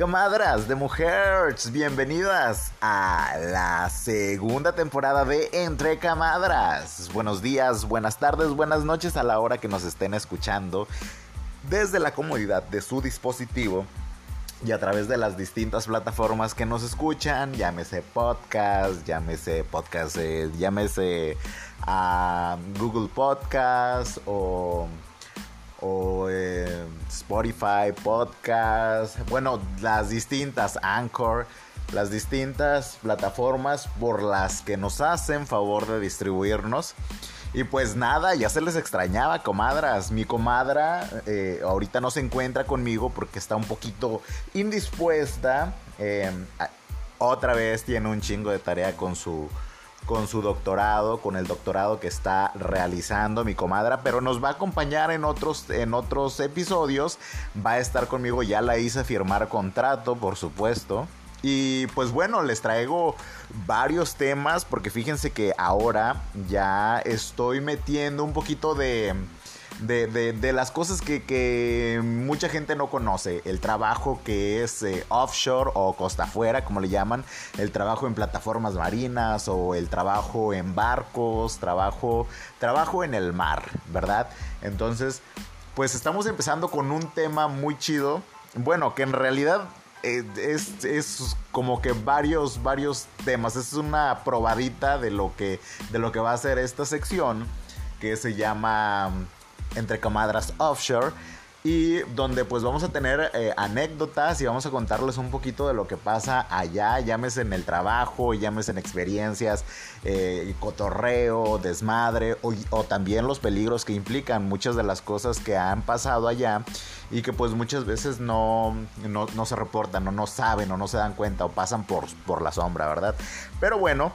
Comadras de Mujeres, bienvenidas a la segunda temporada de Entre Camadras. Buenos días, buenas tardes, buenas noches a la hora que nos estén escuchando desde la comodidad de su dispositivo y a través de las distintas plataformas que nos escuchan, llámese podcast, llámese podcast, eh, llámese a Google Podcast o, o eh, Spotify Podcast, bueno, las distintas Anchor, las distintas plataformas por las que nos hacen favor de distribuirnos. Y pues nada, ya se les extrañaba, comadras. Mi comadra eh, ahorita no se encuentra conmigo porque está un poquito indispuesta. Em, otra vez tiene un chingo de tarea con su, con su doctorado, con el doctorado que está realizando mi comadra, pero nos va a acompañar en otros, en otros episodios. Va a estar conmigo, ya la hice firmar contrato, por supuesto. Y pues bueno, les traigo varios temas porque fíjense que ahora ya estoy metiendo un poquito de... De, las cosas que, mucha gente no conoce. El trabajo que es eh, offshore o costa afuera, como le llaman. El trabajo en plataformas marinas o el trabajo en barcos. Trabajo, trabajo en el mar, ¿verdad? Entonces, pues estamos empezando con un tema muy chido. Bueno, que en realidad eh, es, como que varios, varios temas. Es una probadita de lo que, de lo que va a ser esta sección que se llama Entre Comadras Offshore y donde pues vamos a tener eh, anécdotas y vamos a contarles un poquito de lo que pasa allá, llámese en el trabajo, llámese en experiencias, eh, cotorreo, desmadre o, también los peligros que implican muchas de las cosas que han pasado allá y que pues muchas veces no, no, no se reportan o no saben o no se dan cuenta o pasan por, por la sombra, ¿verdad? Pero bueno.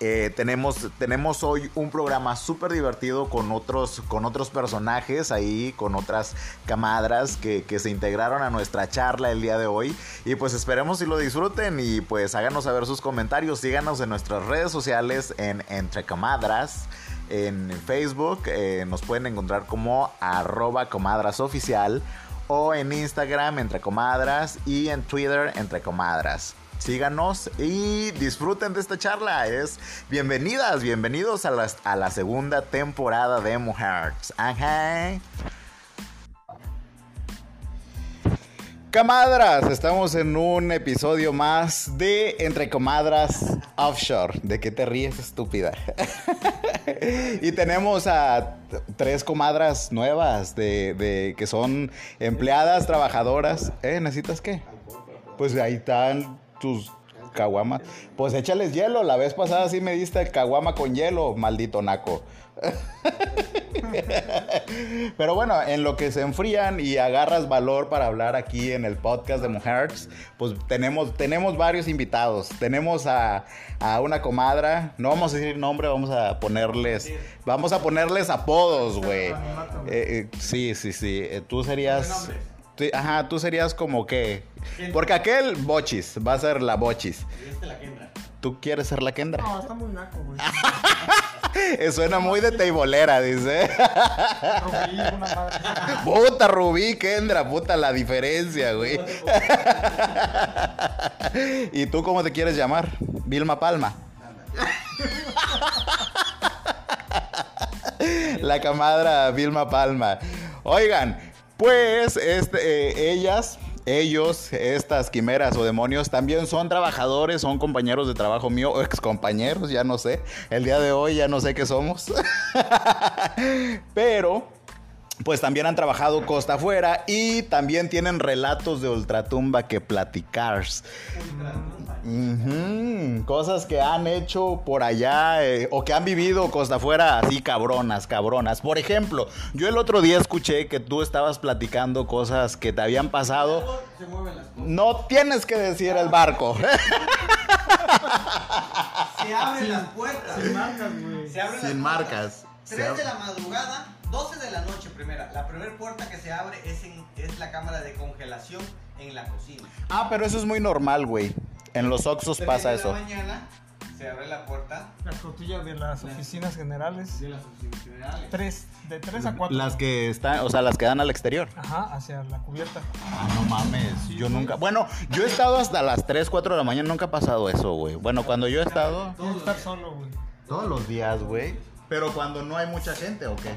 Eh, tenemos, tenemos hoy un programa súper divertido con otros, con otros personajes ahí, con otras camadras que, que, se integraron a nuestra charla el día de hoy. Y pues esperemos si lo disfruten y pues háganos saber sus comentarios. Síganos en nuestras redes sociales en Entre Camadras. En Facebook eh, nos pueden encontrar como arroba comadrasoficial o en Instagram entre comadras y en Twitter entre comadras. Síganos y disfruten de esta charla. Es bienvenidas, bienvenidos a la, a la segunda temporada de Mujeres. Ajá. Camadras, estamos en un episodio más de Entre Comadras Offshore. ¿De qué te ríes, estúpida? y tenemos a tres comadras nuevas de, de, que son empleadas, trabajadoras. ¿Eh? ¿Necesitas qué? Pues ahí están tus caguamas. Pues échales hielo. La vez pasada sí me diste caguama con hielo, maldito naco. Pero bueno, en lo que se enfrían y agarras valor para hablar aquí en el podcast de Mujeres, pues tenemos, tenemos varios invitados. Tenemos a, a, una comadra, no vamos a decir nombre, vamos a ponerles, vamos a ponerles apodos, güey. Eh, eh, sí, sí, sí. Eh, tú serías... Ajá, tú serías como que... Porque aquel Bochis va a ser la Bochis. Este la Kendra. ¿Tú quieres ser la Kendra? No, está muy naco, güey. Suena muy de teibolera, dice. Rubí, una madre. Puta, Rubí, Kendra, puta la diferencia, güey. ¿Y tú cómo te quieres llamar? Vilma Palma. la camadra Vilma Palma. Oigan, pues este, eh, ellas ellos, estas quimeras o demonios, también son trabajadores, son compañeros de trabajo mío, o ex compañeros, ya no sé. El día de hoy ya no sé qué somos. Pero pues también han trabajado costa afuera y también tienen relatos de ultratumba que platicar. Cosas que han hecho por allá eh, o que han vivido costa afuera así cabronas, cabronas. Por ejemplo, yo el otro día escuché que tú estabas platicando cosas que te habían pasado. No tienes que decir el barco. Se abren las puertas. Sin marcas, güey. Se abren Sin marcas. 3 de la madrugada 12 de la noche primera. La primera puerta que se abre es, en, es la cámara de congelación en la cocina. Ah, pero eso es muy normal, güey. En los Oxos pasa eso. De la mañana se abre la puerta La cotilla de las oficinas generales. de las oficinas generales. Tres, de tres a cuatro. Las que están, o sea, las que dan al exterior. Ajá, hacia la cubierta. Ah, no mames, yo nunca. Bueno, yo he estado hasta las 3, 4 de la mañana, nunca ha pasado eso, güey. Bueno, cuando yo he estado. Que estar solo, güey. Todos los días, güey. Pero cuando no hay mucha gente, ¿o qué?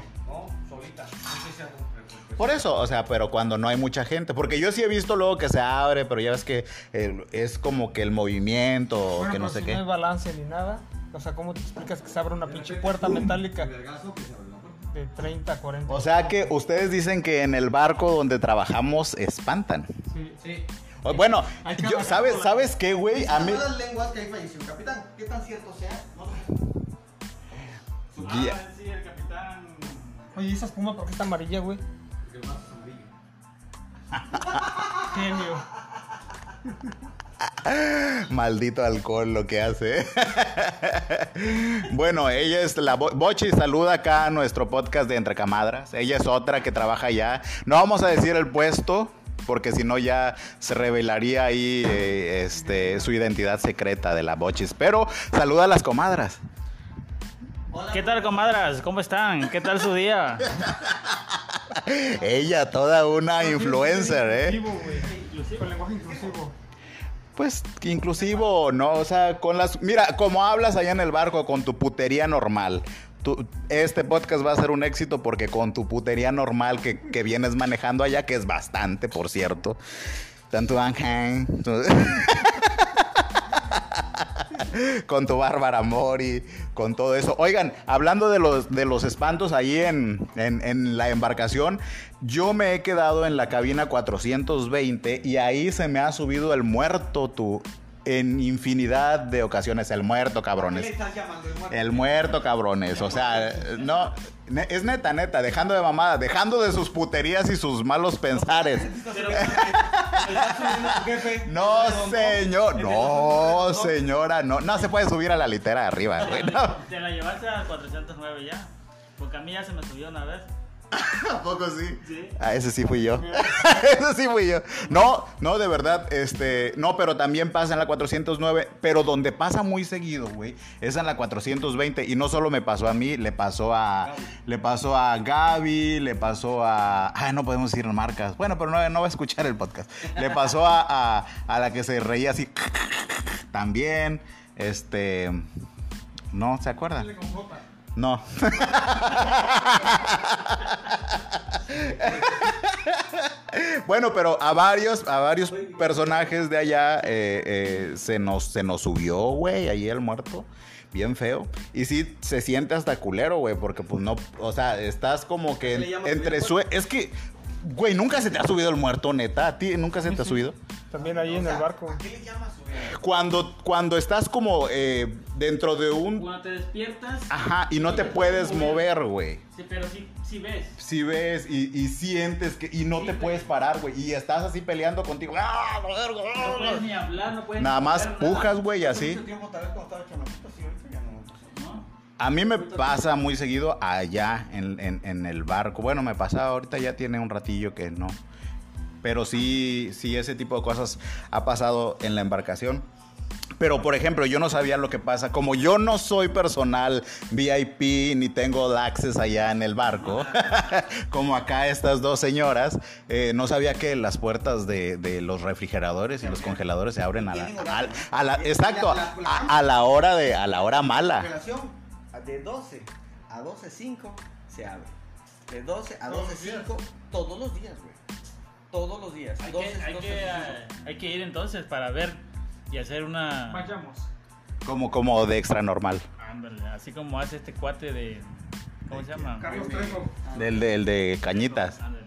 Solita. No sé si. Por eso, o sea, pero cuando no hay mucha gente. Porque yo sí he visto luego que se abre, pero ya ves que eh, es como que el movimiento, o Bueno, que no pero sé si qué. No hay balance ni nada. O sea, ¿cómo te explicas que se abre una pinche puerta metálica de 30 a 40? O sea que ustedes dicen que en el barco donde trabajamos espantan. Sí. Sí. Bueno, Hay yo- ¿sabes, ¿sabes qué, güey? A mí. Las lenguas que ahí falleció capitán. ¿Qué tan cierto sea? No sé. Ah, sí, el capitán. Oye, ¿y esa espuma por qué está amarilla, güey? Porque el vaso es amarillo. Genio. Maldito alcohol lo que hace. bueno, ella es la Bo- Bochi, saluda acá a nuestro podcast de Entre Camadras. Ella es otra que trabaja allá. No vamos a decir el puesto, porque si no ya se revelaría ahí eh, este, su identidad secreta de la Bochis. Pero saluda a las comadras. Hola. ¿Qué tal, comadras? ¿Cómo están? ¿Qué tal su día? Ella, toda una influencer, ¿eh? Inclusivo, güey. Con lenguaje inclusivo. Pues inclusivo, ¿no? O sea, con las... Mira, como hablas allá en el barco con tu putería normal. tu- este podcast va a ser un éxito porque con tu putería normal que, que vienes manejando allá, que es bastante, por cierto. Tanto Ángel. con tu Bárbara Mori, con todo eso. Oigan, hablando de los, de los espantos ahí en, en- en la embarcación, yo me he quedado en la cabina 420 y ahí se me ha subido el muerto, tú, en infinidad de ocasiones. El muerto, ¿Qué le cabrones. estás llamando el muerto? El muerto, cabrones. O sea, no. Es neta, neta, dejando de mamada, dejando de sus puterías y sus malos pensares. Pero, No, ¿Te señor. No, señora. No, no se puede subir a la litera de arriba, güey. No. Te la llevaste a 409 ya. Porque a mí ya se me subió una vez. ¿A poco sí? Sí. Ah, ese sí fui yo. ese sí fui yo. No, no, de verdad, este, no, pero también pasa en la 409, pero donde pasa muy seguido, güey, es en la 420 y no solo me pasó a mí, le pasó a le pasó a Gaby, le pasó a ah, no podemos decir marcas. Bueno, pero no, no va a escuchar el podcast. Le pasó a, a, a la que se reía así también, este no, ¿se acuerda? No. bueno, pero a varios, a varios personajes de allá eh, eh, se, nos, se nos subió, güey, ahí el muerto. Bien feo. Y sí, se siente hasta culero, güey, porque pues no, o sea, estás como que ¿Qué le llamas entre subir su... Es que, güey, nunca se te ha subido el muerto, neta. ¿A ti nunca se te ha subido? También ahí en el barco. ¿a ¿Qué le llamas subir? Cuando, cuando estás como eh, dentro de un... Cuando te despiertas. Ajá, y no te puedes mover, güey. Sí, pero sí, sí ves. Si ves y, y sientes que y no Sí, te güey. puedes parar, güey, y estás así peleando contigo. ¡Ah, la verga, No puedes la-". ni hablar, no puedes Nada ni más mover nada, pujas, güey, y así. mucho tiempo, tal vez cuando estaba chamaquito, sí, A mí me pasa muy seguido allá en, en- el barco. Bueno, me pasa ahorita ya tiene un ratillo que no. Pero sí, sí, ese tipo de cosas ha pasado en la embarcación. Pero, por ejemplo, yo no sabía lo que pasa. Como yo no soy personal VIP ni tengo el access allá en el barco, como acá estas dos señoras, eh, no sabía que las puertas de, de los refrigeradores y los congeladores se abren a la, exacto, a la hora de, a la hora mala. De 12 a 12.05 se abre. De 12 a 12.05 todos los días, güey. Todos los días. Hay 12, que, hay, 12, que, eh, hay que ir entonces para ver y hacer una. Vayamos. Como, como de extra normal. Ándale, así como hace este cuate de. ¿Cómo se llama? Carlos Trejo. Del de, el de cañitas. Ándale.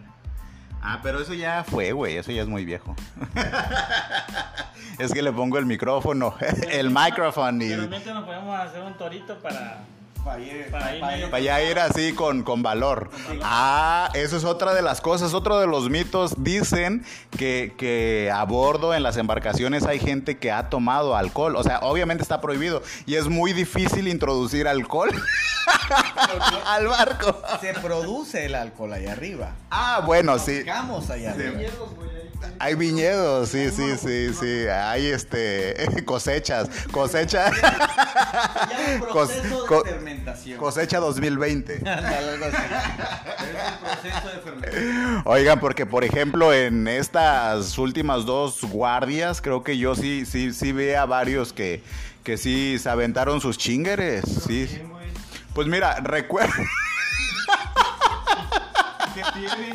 Ah, pero eso ya fue, güey. Eso ya es muy viejo. es que le pongo el micrófono, el micrófono y Pero mientras nos podemos hacer un torito para. Para ir, Para ir para ya ir así con, con valor. Ah, eso es otra de las cosas, otro de los mitos. Dicen que, que a bordo en las embarcaciones hay gente que ha tomado alcohol. O sea, obviamente está prohibido. Y es muy difícil introducir alcohol al barco. Se produce el alcohol allá arriba. Ah, bueno, sí. Allá arriba. Ahí. Hay viñedos, sí, sí, sí, sí. Hay este cosechas, cosecha, Se llama Cos- proceso de fermentación. cosecha 2020. Ándale, algo así. Es un proceso de fermentación. Oigan, porque por ejemplo en estas últimas dos guardias, creo que yo sí, sí, sí vi a varios que, que sí se aventaron sus chingueres. Sí. Pues mira, recuerdo. ¿Qué tiene?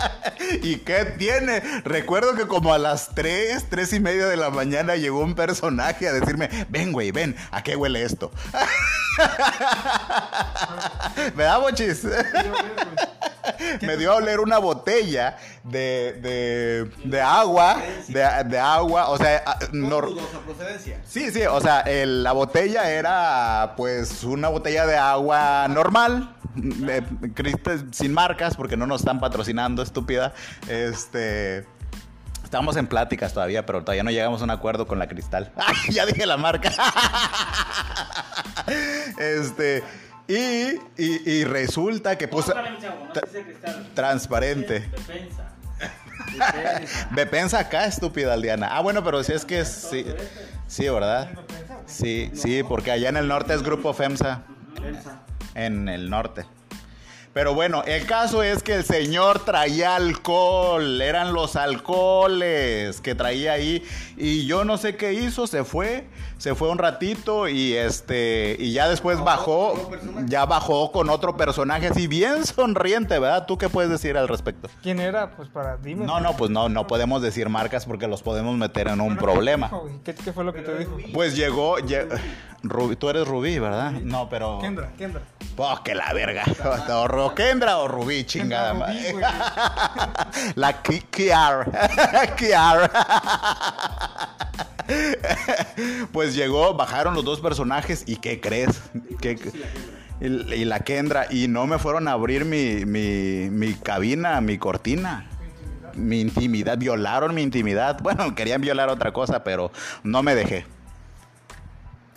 ¿Y qué tiene? Recuerdo que como a las 3, 3 y media de la mañana llegó un personaje a decirme, ven güey, ven, ¿a qué huele esto? ¿Verdad, bochis? Me dio a oler una botella de, de, de agua, de, de agua, o sea, ah, no, procedencia. Sí, sí, o sea, el- la botella era pues una botella de agua normal, eh, cristal- sin marcas, porque no nos están patrocinando, estúpida. Este. Estamos en pláticas todavía, pero todavía no llegamos a un acuerdo con la cristal. ¡Ay, ya dije la marca! este. Y, y, y resulta que puso. Transparente. Defensa. Defensa. Me pensa acá, estúpida Aldiana. Ah, bueno, pero si es que es- sí. Sí, ¿verdad? Sí, sí, porque allá en el norte es Grupo FEMSA. Defensa. En el norte. Pero bueno, el caso es que el señor traía alcohol, eran los alcoholes que traía ahí y yo no sé qué hizo, se fue, se fue un ratito y este y ya después ¿Con bajó, otro personaje? ya bajó con otro personaje así bien sonriente, ¿verdad? ¿Tú qué puedes decir al respecto? ¿Quién era? Pues para, dime. No, no, pues no, no podemos decir marcas porque los podemos meter en un problema. ¿qué? ¿Qué, qué fue lo que te dijo? Pues llegó, lle- Rubí, tú eres Rubí, ¿verdad? No, pero... Kendra, Kendra. Oh, que la verga. O Kendra o Rubí, chingada madre. La Ki- Kiar. Kiar. Pues llegó, bajaron los dos personajes y ¿qué crees? ¿Qué- y, y la Kendra. Y no me fueron a abrir mi, mi, mi cabina, mi cortina. Mi intimidad. Violaron mi intimidad. Bueno, querían violar otra cosa, pero no me dejé.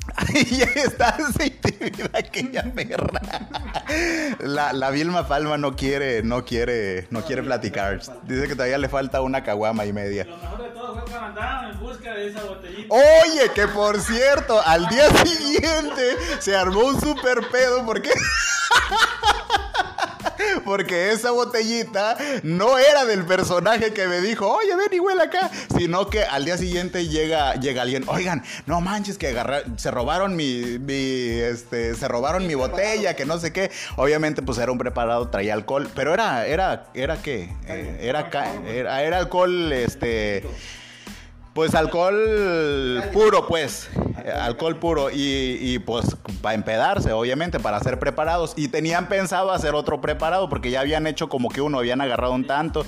Ahí está esa intimidad aquella perra. La, la Vilma Palma no quiere, no quiere, no quiere platicar. Dice que todavía le falta una caguama y media. Lo mejor de todo fue cuando andaban en busca de esa botellita. Oye, que por cierto, al día siguiente se armó un super pedo porque. Porque esa botellita no era del personaje que me dijo, oye, ven y huele acá. Sino que al día siguiente llega, llega alguien, oigan, no manches, que agarra- se robaron mi, este, se robaron mi botella, que no sé qué. Obviamente, pues era un preparado, traía alcohol, pero era, era, era qué? Eh, era, era, era alcohol, este. Pues alcohol puro, pues. Alcohol puro. Y, y, pues para empedarse, obviamente, para ser preparados. Y tenían pensado hacer otro preparado porque ya habían hecho como que uno, habían agarrado un tanto.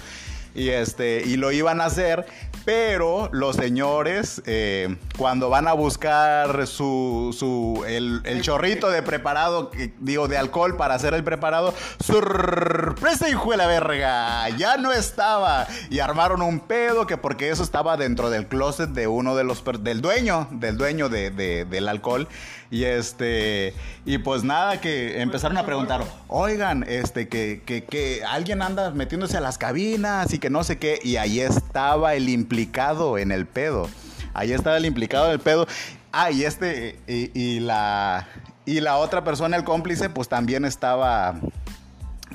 Y, este, y lo iban a hacer. Pero los señores, eh, cuando van a buscar su, su el, el chorrito de preparado, digo, de alcohol para hacer el preparado, sorpresa, hijo de la verga, ya no estaba. Y armaron un pedo que porque eso estaba dentro del closet de uno de los, del dueño, del dueño de, de- del alcohol. Y este, y pues nada, que empezaron a preguntar, oigan, este, que, que, que alguien anda metiéndose a las cabinas y que no sé qué. Y ahí estaba el implicado en el pedo. Ahí estaba el implicado en el pedo. Ah, y este, y, la, y la otra persona, el cómplice, pues también estaba...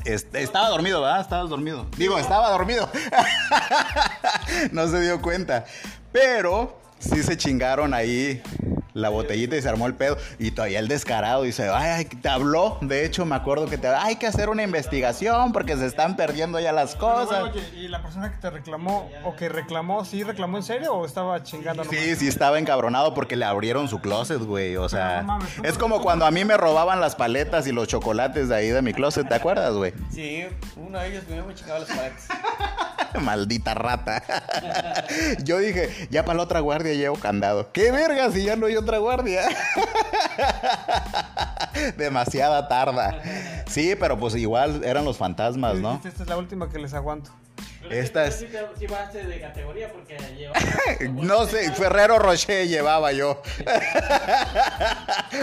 Estaba dormido, ¿verdad? Estaba dormido. Digo, estaba dormido. no se dio cuenta. Pero sí se chingaron ahí la botellita y se armó el pedo. Y todavía el descarado dice, ay, ay, te habló. De hecho, me acuerdo que te hay que hacer una investigación porque se están perdiendo ya las cosas. bueno, oye, ¿y la persona que te reclamó o que reclamó, sí reclamó en serio o estaba chingando? nomás? Sí, sí estaba encabronado porque le abrieron su closet, güey. O sea, No mames, tú- es como cuando a mí me robaban las paletas y los chocolates de ahí de mi closet, ¿te acuerdas, güey? Sí, uno de ellos me checaba las paletas. Maldita rata. Yo dije, ya para la otra guardia llevo candado. ¿Qué verga si ya no hay otra guardia? Demasiada tarda. Sí, pero pues igual eran los fantasmas, ¿no? Esta es la última que les aguanto. Esta es... Sí bajaste de categoría porque. No sé, Ferrero Rocher llevaba yo.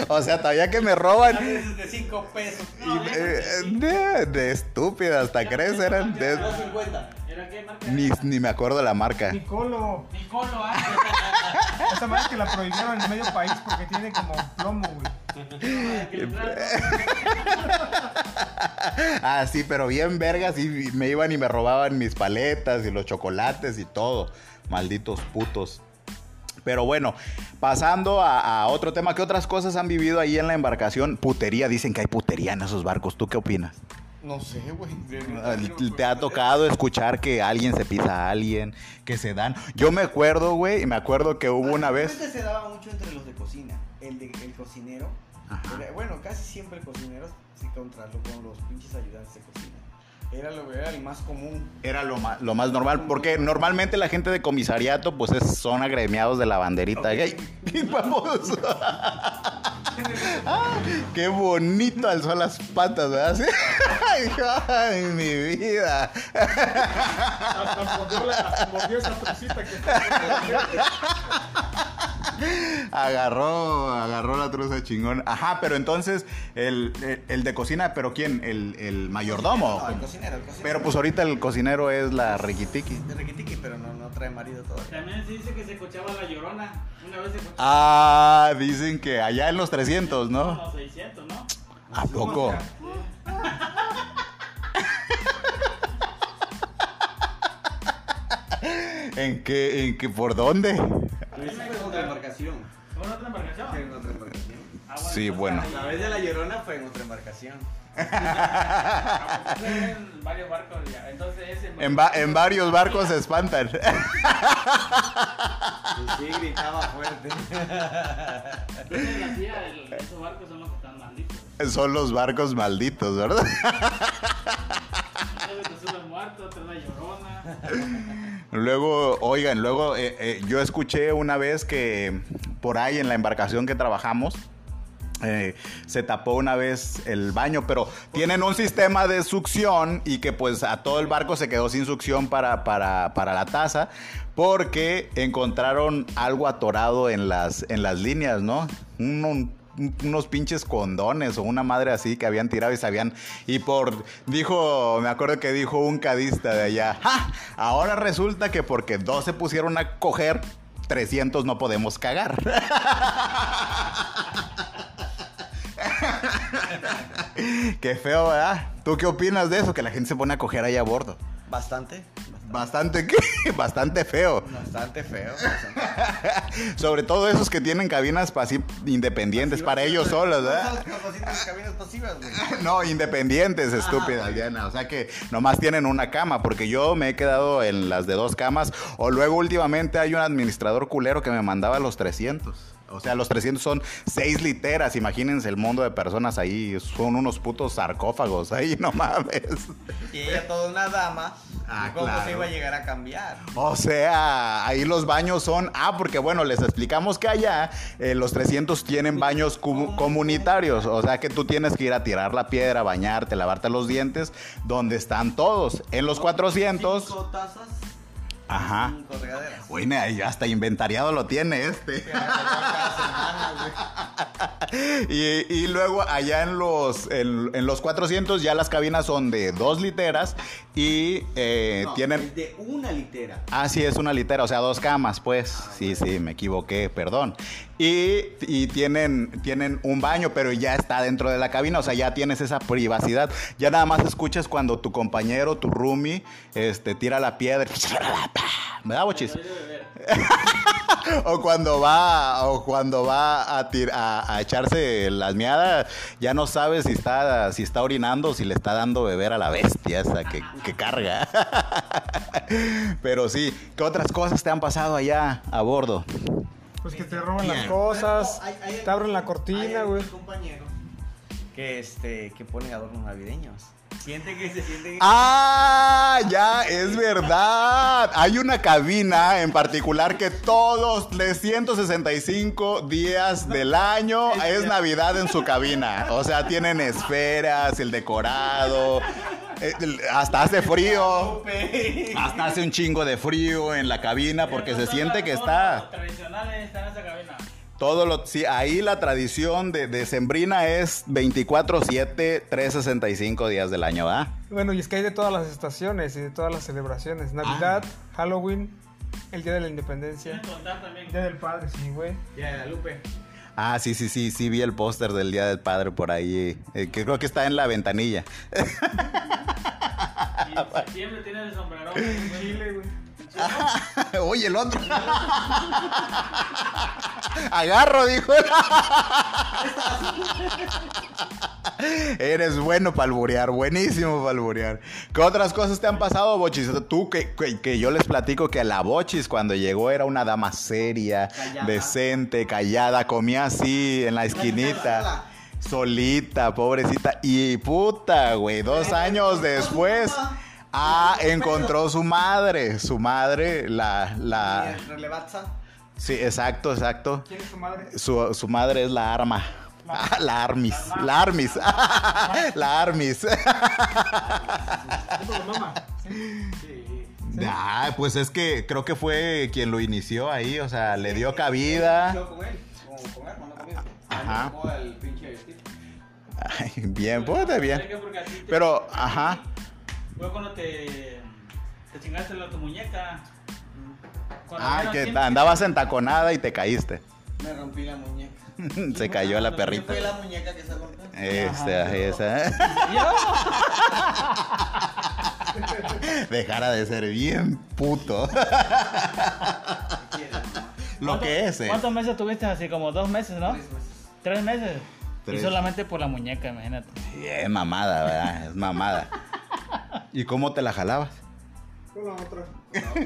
o sea, todavía que me roban... De 5 pesos. eh, de, estúpida, hasta crees, eran de... 2.50. ¿Era qué marca? Ni, ni me acuerdo la marca. Nicolo. Nicolo, ah. Esa madre que la prohibieron en medio país porque tiene como plomo, güey. Ah, sí, pero bien vergas y me iban y me robaban mis paletas y los chocolates y todo. Malditos putos. Pero bueno, pasando a, a otro tema, ¿qué otras cosas han vivido ahí en la embarcación? Putería, dicen que hay putería en esos barcos. ¿Tú qué opinas? No sé, güey. ¿Te ha tocado escuchar que alguien se pisa a alguien, que se dan? Yo me acuerdo, güey, y me acuerdo que hubo una vez... Se daba mucho entre los de cocina. El, de, el cocinero. Ajá. bueno, casi siempre el cocinero se contra lo- con los pinches ayudantes de cocina. Era lo era el más común. Era lo más, lo más normal, porque normalmente la gente de comisariato, pues es- son agremiados de la banderita. ¡Ay, vamos! Ah, ¡Qué bonito alzó las patas, ¿verdad? Sí. ¡Ay, mi vida! Hasta mordió esa trucita que Agarró, agarró la truza chingón. Ajá, pero entonces, el, el- el de cocina, ¿pero quién? ¿El, el mayordomo? No, el cocinero, el cocinero. Pero pues ahorita el cocinero es la riquitiqui. De riquitiqui, pero no, no trae marido todavía. También se dice que se cochaba la llorona. Una vez se cochaba. Ah, dicen que allá en los 300, ¿no? Unos 600, ¿no? ¿A poco? ¿En qué, en qué, por dónde? Fue en otra embarcación. ¿Fue en otra embarcación? Fue en otra embarcación. Ah, Sí, entonces bueno. La vez de la llorona fue en otra embarcación. Pues, en varios barcos ya. Entonces ese. En, va- en varios barcos se espantan. Y sí, gritaba fuerte. Entonces la tía, el- esos barcos son los que están malditos. Son los barcos malditos, ¿verdad? Uno te sube muerto, otro la llorona. Luego, oigan, luego eh, eh, yo escuché una vez que por ahí en la embarcación que trabajamos, eh, se tapó una vez el baño, pero tienen un sistema de succión y que pues a todo el barco se quedó sin succión para, para, para la taza porque encontraron algo atorado en las, en las líneas, ¿no? Un- un- unos pinches condones o una madre así que habían tirado y sabían y por dijo me acuerdo que dijo un cadista de allá ¡Ja! ahora resulta que porque dos se pusieron a coger 300 no podemos cagar Qué feo, ¿verdad? ¿Tú qué opinas de eso? Que la gente se pone a coger ahí a bordo. Bastante. Bastante, ¿qué? Bastante feo. Bastante feo. bastante. Sobre todo esos que tienen cabinas independientes para ellos solos, No ¿verdad? son capacitas de cabinas pasivas, güey. No, independientes, estúpida, Diana. O sea que nomás tienen una cama, porque yo me he quedado en las de dos camas. O luego últimamente hay un administrador culero que me mandaba los 300. O sea, los 300 son seis literas. Imagínense el mundo de personas ahí. Son unos putos sarcófagos ahí, no mames. Y ella toda una dama. Ah, ¿Cómo claro. se iba a llegar a cambiar? O sea, ahí los baños son. Ah, porque bueno, les explicamos que allá eh, los 300 tienen baños comunitarios. O sea que tú tienes que ir a tirar la piedra, bañarte, lavarte los dientes, donde están todos. En los 400. Cinco tazas, Ajá. cinco regaderas. Bueno, hasta inventariado lo tiene este. Y, y luego allá en los, en, en los 400 ya las cabinas son de dos literas y eh, No, tienen... es de una litera. Ah, sí, es una litera, o sea, dos camas, pues. Sí, sí, me equivoqué, perdón. Y, tienen, tienen un baño, pero ya está dentro de la cabina, o sea, ya tienes esa privacidad. Ya nada más escuchas cuando tu compañero, tu roomie, este, tira la piedra. ¿Me da bochis? O cuando va, o cuando va a, tir- a, a echarse las miadas, ya no sabes si está, si está orinando o si le está dando beber a la bestia esa que, que carga. Pero sí, ¿qué otras cosas te han pasado allá a bordo? Pues que te roban las cosas, Hay- hay te abren la cortina, güey. algunos compañeros que este que ponen adornos navideños. Siente que se siente que- Ah, ya, es verdad. Hay una cabina en particular que todos 365 días del año es Navidad en su cabina. O sea, tienen esferas, el decorado. Eh, Hasta hace frío. Hasta hace un chingo de frío en la cabina porque se siente que está. Tradicionales están en esa cabina. Todo lo, sí, ahí la tradición de, de Sembrina es 24-7, 365 días del año, ¿verdad? Bueno, y es que hay de todas las estaciones y de todas las celebraciones. Navidad, Ah. Halloween, el Día de la Independencia. Día del Padre, sí, güey. Ya, la Lupe. Ah, sí, sí, sí, sí vi el póster del Día del Padre por ahí, eh, que creo que está en la ventanilla. Y en septiembre tiene el sombrero. Chile, güey. Oye, el otro. Agarro, dijo. Eres bueno para alburear, buenísimo para alburear. ¿Qué otras cosas te han pasado, Bochis? Tú, que, que- que yo les platico que la Bochis cuando llegó era una dama seria, Callada. decente, callada, comía así en la esquinita. Solita, pobrecita. Y puta, güey, dos años después. Ah, encontró su madre. Su madre, la. la sí, exacto, exacto. ¿Quién es tu madre? Su, su madre es la arma. Ah, La Armis. La Armis. La Armis. Ah, pues es que creo que fue quien lo inició ahí, o sea, le dio cabida. Ajá. Ay, bien, pues bien. Pero, ajá. Fue cuando te, te chingaste la tu muñeca. Cuando Ah, que siempre- andabas entaconada y te caíste. Me rompí la muñeca. Se cayó la ¿Qué perrita. fue la muñeca que se rompió? Esta, esa. Dejara de ser bien puto. Lo ¿Cuánto- que es, eh. ¿Cuántos meses tuviste así? Como dos meses, ¿no? Tres meses. Tres meses. Tres. Y solamente por la muñeca, imagínate. Es mamada, ¿verdad? Es mamada. ¿Y cómo te la jalabas? Con la otra.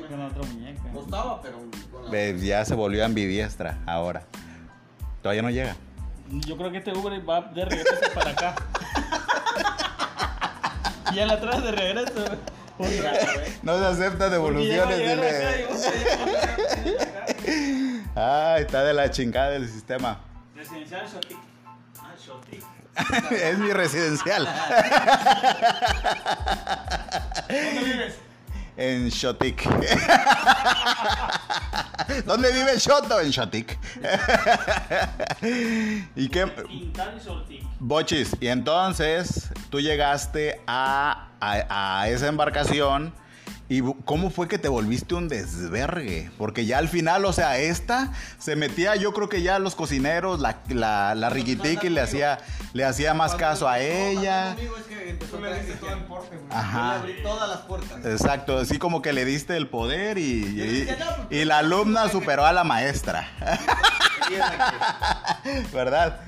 Con otra muñeca. Costaba, pero con la... Ve, Ya se volvió ambidiestra ahora. Todavía no llega. Yo creo que este Uber va de regreso para acá. y ya la traes de regreso. No se aceptan devoluciones. Dile. Ay, está de la chingada el sistema. Residencial. Es mi residencial. ¿Dónde vives? En Shotik. ¿Dónde vive Shoto? En Shotik. ¿Y qué? Bochis, y entonces tú llegaste a, a- a esa embarcación y ¿cómo fue que te volviste un desvergue? Porque ya al final, o sea, esta se metía, yo creo que ya los cocineros, la, la, la riquitiqui le hacía, le hacía más caso a ella. Ajá. abrí todas las puertas. Exacto, así como que le diste el poder y, y, decía, "No, pues, y la alumna superó a la maestra, ¿verdad?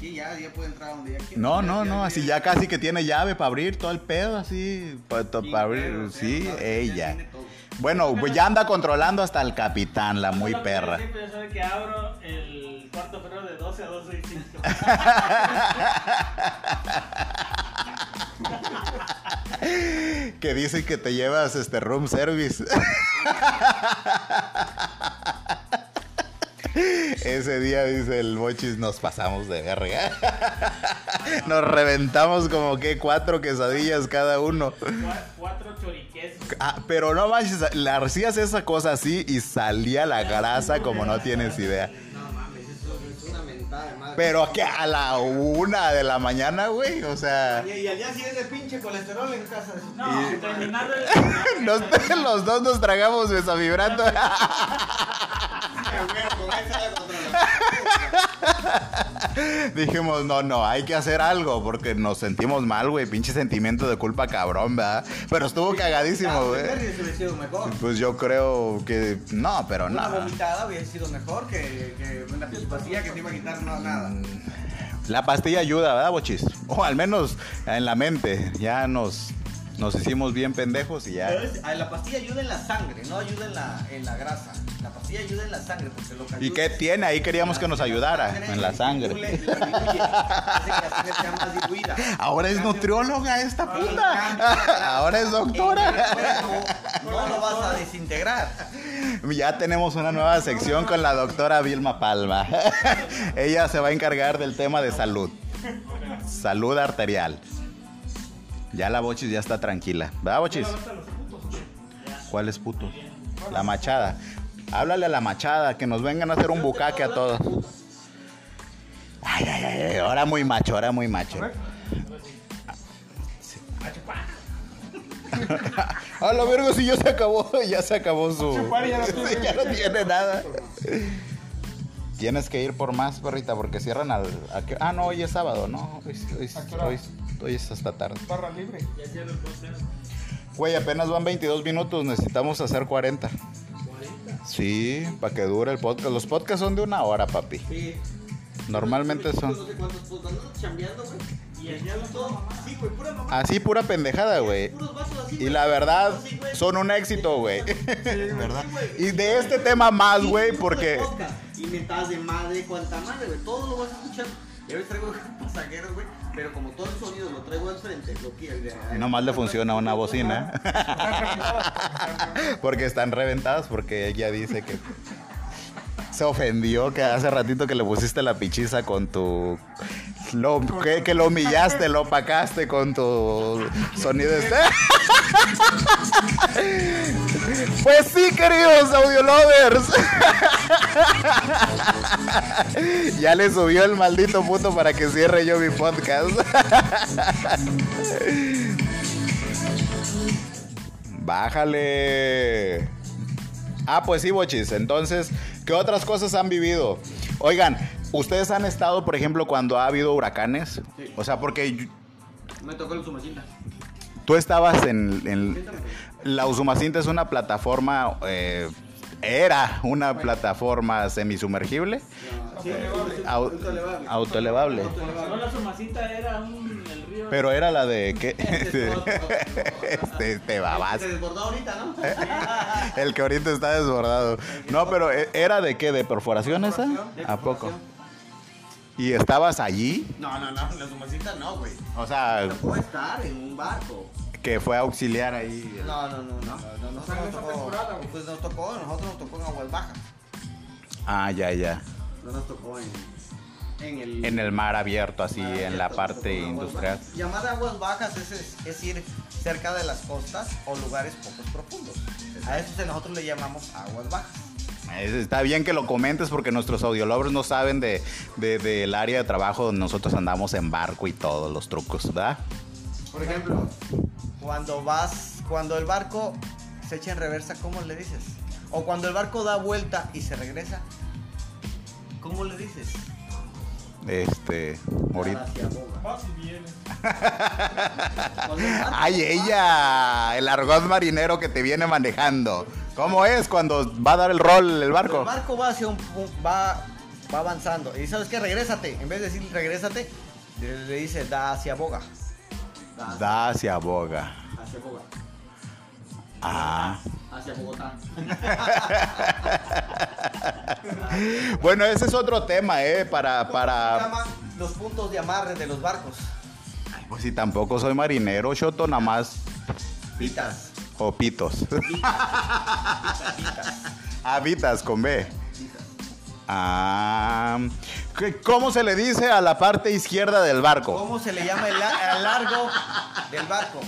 Sí, ya, ya puede entrar donde ya quiera. No, no, Ya- no, ya- así ya casi que tiene llave para abrir todo el pedo, así, para, Sí, abrir, pero, sí, ya- ya ella. tiene todo. Bueno, pues ya anda controlando hasta el capitán, la muy perra. Siempre yo soy que abro el cuarto pero de 12 a 12 y 5. Que dicen que te llevas este room service. Ese día, dice el Bochis, nos pasamos de verga. Nos reventamos como que cuatro quesadillas cada uno. Cuatro choriquesos. Ah, pero no manches, le hacías esa cosa así y salía la grasa como no tienes idea. Pero que a la una de la mañana, güey, o sea... Y, y al día siguiente pinche colesterol en casa. No, terminando el. Nos- los dos nos tragamos besavibrando. Dijimos, no, no, hay que hacer algo porque nos sentimos mal, güey. Pinche sentimiento de culpa cabrón, ¿verdad? Pero estuvo cagadísimo, güey. Sido mejor. Pues yo creo que... No, pero Una no. vomitada hubiera sido mejor que, que una pastilla que te iba a quitar no, nada. La pastilla ayuda, ¿verdad, bochis? O al menos en la mente. Ya nos... Nos hicimos bien pendejos y ya. Ah, La pastilla ayuda en la sangre, no ayuda en la, en la grasa. La pastilla ayuda en la sangre porque lo que ¿Y qué tiene? Ahí queríamos que nos ayudara en la sangre. Diluye, la diluye, hace que la sangre sea más diluida. Ahora es nutrióloga esta puta. Ahora es doctora. No lo vas a desintegrar. Ya tenemos una nueva sección con la doctora Vilma Palma. Ella se va a encargar del tema de salud. Salud arterial. Ya la Bochis ya está tranquila. ¿Verdad, Bochis? ¿Cuál es puto? La machada. Háblale a la machada, que nos vengan a hacer un bucaque a todos. Ay, ay, ay, ahora muy macho, ahora muy macho. A la verga, si ya se acabó, ya se acabó su. Ya no tiene. nada. Tienes que ir por más, perrita, porque cierran al. a que- ah, no, hoy es sábado, ¿no? Hoy, hoy- hoy- hoy es hasta tarde. Barra libre. Ya cierro el podcast. Güey, apenas van 22 minutos, necesitamos hacer 40. Sí, para que dure el podcast. Los podcasts son de una hora, papi. Sí. Normalmente No son. sé cuántos andan chambeando, güey. Y el diablo todo mamá. Sí, güey, pura mamá. Así, pura pendejada, güey. Puros vasos así, Y la verdad, son un éxito, güey. ¿Verdad? Y de este tema más, güey, porque. Y mentadas de madre, cuanta madre, güey. Todo lo vas a escuchar. Y ahora traigo pasajeros, güey. Pero como todo el sonido lo traigo al frente, lo que. Nomás le funciona una bocina. porque están reventadas, porque ella dice que se ofendió que hace ratito que le pusiste la pichiza con tu. Lo, que, que lo humillaste, lo opacaste con tu sonido este. Pues sí, queridos audiolovers. Ya le subió el maldito puto para que cierre yo mi podcast. Bájale. Ah, pues sí, bochis. Entonces, ¿qué otras cosas han vivido? Oigan, ¿ustedes han estado, por ejemplo, cuando ha habido huracanes? Sí. O sea, porque yo- Me tocó el sumacita. tú estabas en... en- la Usumacinta es una plataforma... eh, era una plataforma semisumergible. Sí, Au- autoelevable. autoelevable. No, la sumacita era un. El río. Pero era la de que Este, este, te babas. Se desbordó ahorita, ¿no? El que ahorita está desbordado. No, pero ¿e- era de qué? ¿De perforación esa? ¿A poco? ¿Y estabas allí? No, no, no. La sumacita no, güey. O sea, No puede estar en un barco. que fue a auxiliar ahí. No, no, no, no. no, nos esa tocó, temporada, güey. pues nos tocó, nosotros nos tocó en aguas bajas. Ah, ya, ya. No nos tocó en, en el... En el mar abierto, así, mar en la parte industrial. bajas. Llamar aguas bajas es, es, es ir cerca de las costas o lugares poco profundos. A eso que nosotros le llamamos aguas bajas. Es- Está bien que lo comentes porque nuestros audiolovers no saben de, de- del área de trabajo donde nosotros andamos en barco y todos los trucos, ¿verdad? Por ejemplo, cuando vas, cuando el barco se echa en reversa, ¿cómo le dices? O cuando el barco da vuelta y se regresa, ¿cómo le dices? Este, ahorita. ¡Ay, ella! El argot marinero que te viene manejando. ¿Cómo es cuando va a dar el rol el barco? El barco va hacia un va, va avanzando. Y sabes qué, regrésate. En vez de decir regrésate, le, le dice da hacia boga. Da hacia, Da hacia boga. hacia boga. Ah. Hacia Bogotá. Bueno, ese es otro tema, ¿eh? Para, Se para... llaman los puntos de amarre de los barcos. Pues si tampoco soy marinero, Shoto, nada más. Pitas. O pitos. Pitas. Habitas con B. Pitas. Ah. ¿qué- ¿Cómo se le dice a la parte izquierda del barco? ¿Cómo se le llama el, la- el largo del barco?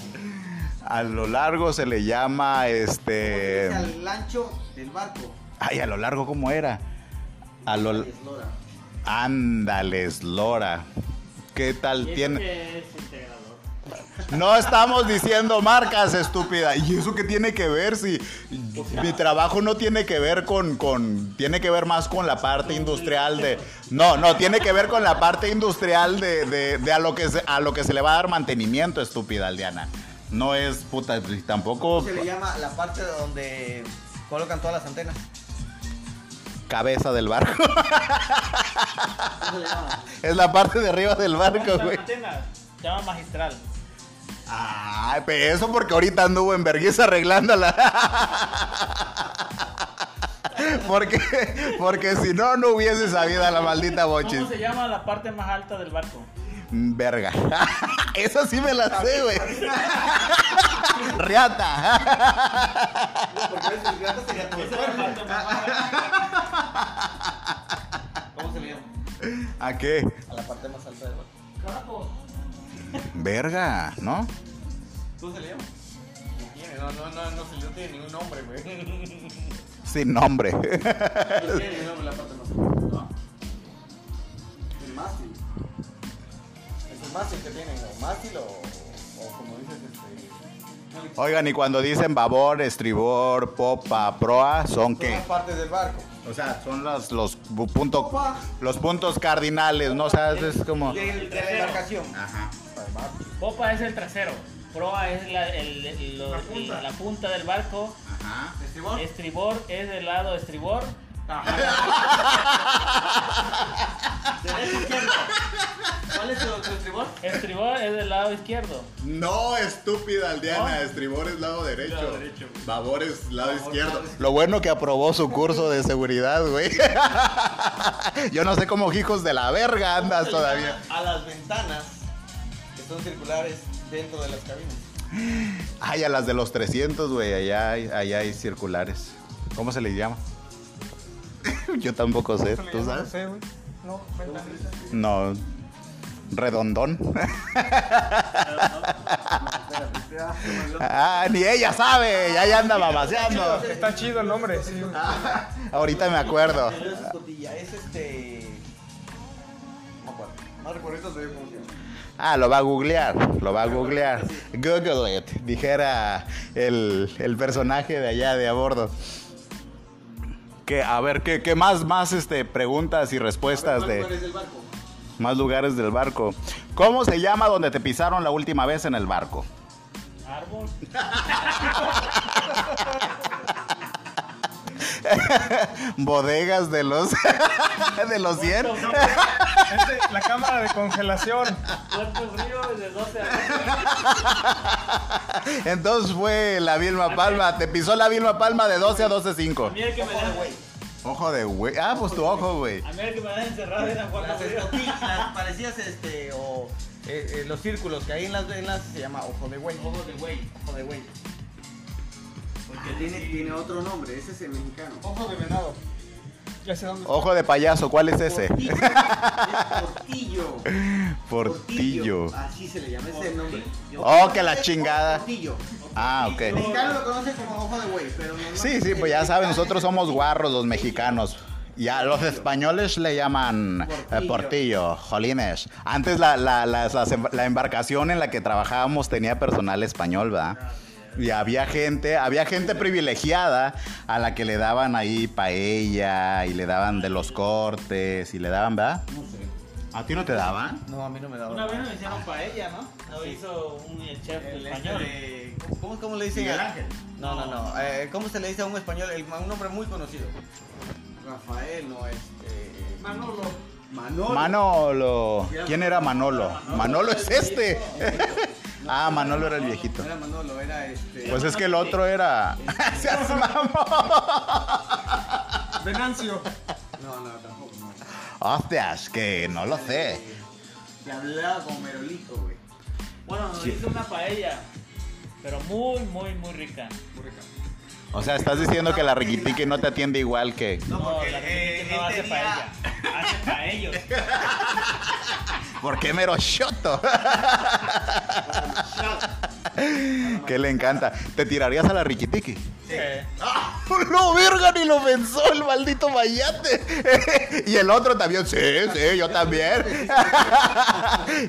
A lo largo se le llama este. Es al ancho del barco. Ay, a lo largo, ¿cómo era? A lo. Eslora. Ándales, Lora. ¿Qué Y tal eso tiene? que es integrador. No estamos diciendo marcas, estúpida. ¿Y eso qué tiene que ver si mi trabajo no tiene que ver con, con, tiene que ver más con la parte industrial de, no, no, tiene que ver con la parte industrial de, de, de a lo que se, a lo que se le va a dar mantenimiento, estúpida Aldiana. No es puta, tampoco ¿Cómo se le llama la parte donde colocan todas las antenas? cabeza del barco. ¿Cómo se le llama? es la parte de arriba del barco, ¿Cómo se güey. llama antena? Se llama magistral. Ay, pero eso porque ahorita anduvo en vergüenza arreglándola. porque, porque si no, no hubiese sabido la maldita bochis. ¿Cómo se llama la parte más alta del barco? Verga. Eso sí me la sé, güey. Riata. Porque sería Esa. ¿Cómo se le llama? ¿A qué? A la parte más alta del barco. Carajo. Verga, ¿no? ¿Tú se le llama? No tiene, no, no, no, no, se le- no tiene ningún nombre, güey. Sin nombre. No tiene ningún nombre la parte más alta. ¿no? El mástil. El mástil que tienen, o mástil o, o como dices, este... Oigan, y cuando dicen babor, estribor, popa, proa, ¿son Son qué? las partes del barco. O sea, son los, los punto- los puntos cardinales, ¿no? O sea, es como... De, de la embarcación. Ajá. El. Popa es el trasero. Proa es la, el- el- lo- La punta. la punta del barco. Ajá. ¿Estribor? Estribor es del lado estribor. Derecho, izquierdo. ¿Cuál es tu, tu estribor? Estribor es del lado izquierdo. No, estúpida aldeana, ¿No? estribor es lado derecho. Lado derecho, güey. Babor es lado Babor, izquierdo. lado izquierdo. Lo bueno que aprobó su curso de seguridad, güey. Yo no sé cómo hijos de la verga andas todavía. A las ventanas que son circulares dentro de las cabinas. Ay, a las de los 300, güey, allá, hay- allá hay circulares. ¿Cómo se les llama? Yo tampoco sé, ¿tú sabes? sé, güey. No. No. Redondón. Ah, ni ella sabe, ya, ya anda mamaseando. Está chido el nombre, sí. Ahorita me acuerdo. Es este. Ah, lo va a googlear, lo va a googlear. Google it, dijera el, el personaje de allá de a bordo. Que, a ver, ¿qué, qué más, más este, preguntas y respuestas ¿Cuál de cuál es el barco? Más lugares del barco? ¿Cómo se llama donde te pisaron la última vez en el barco? Árbol. Bodegas de los de los 100. Este, la cámara de congelación. Puerto Río de 12 a 12. Entonces fue la Vilma Palma, te pisó la Vilma Palma de 12 a 12.5. A mí el que me da, güey. Ojo de güey. Ah, pues tu ojo, güey. a mí el que me da encerrado era Juan Las escotillas, las parecidas, este, o eh, eh, los círculos que hay en las venas se llama ojo de güey. Ojo de güey. Ojo de güey. Porque Tiene, sí, tiene otro nombre, ese es el mexicano. Ojo de venado. Ya sé dónde. Ojo de payaso, ¿cuál es ese? Portillo. Es portillo. Portillo. Así se le llama, ese nombre. Oh, que la chingada. Portillo. Ah, El ok. mexicano lo conoce como ojo de güey, pero normalmente Sí, sí, pues ya saben, nosotros somos guarros los mexicanos. Y a los españoles le llaman eh, Portillo. jolines. Antes la, la- em- la embarcación en la que trabajábamos tenía personal español, ¿verdad? Y había gente, había gente privilegiada a la que le daban ahí paella y le daban de los cortes y le daban, ¿verdad? No sé. ¿A ti no te daban? No, a mí no me da Una vez nos hicieron paella, ¿no? Lo hizo un chef El este español. de- ¿Cómo, ¿Cómo le dicen? Ángel. No, no, no. Eh, ¿Cómo se le dice a un español? El- un nombre muy conocido. Rafael, no, este. Manolo. Manolo. Manolo. ¿Quién era Manolo? Manolo es este. Ah, Manolo era el viejito. No era Manolo, era este. Pues es que el otro era. Seas mamón. Venancio. No, no, tampoco, no. Hostias, que no lo sé. Te hablaba como merolito, güey. Bueno, nos hizo una paella. Pero muy, muy, muy rica. O sea, estás diciendo que la riquitique no te atiende igual que. No, porque, la eh, gente no él hace tenía- paella. Hace paellos. ¿Por qué mero shoto? que le encanta. ¿Te tirarías a la riquitique? Eh, No, verga, ni lo pensó el maldito mayate. y el otro también, sí, sí, yo también.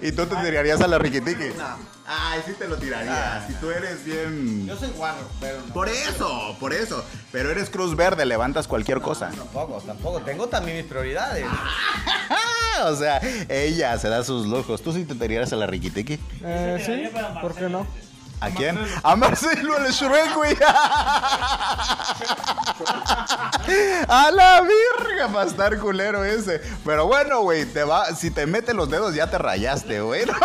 ¿Y tú te tirarías a la riquitique? No. Ay, sí te lo tirarías. Si tú eres bien. Yo soy guarro, pero no. Por eso, por eso. Pero eres Cruz Verde, levantas cualquier cosa. Tampoco, tampoco. Tengo también mis prioridades. o sea, ella se da sus lujos. ¿Tú sí te tirarías a la riquitique? Eh, sí, tiraría ¿por qué no? ¿A quién? Marcelo. A Marcelo el Shrek, güey. A la virga para estar culero ese. Pero bueno, güey, te va, si te mete los dedos ya te rayaste, güey.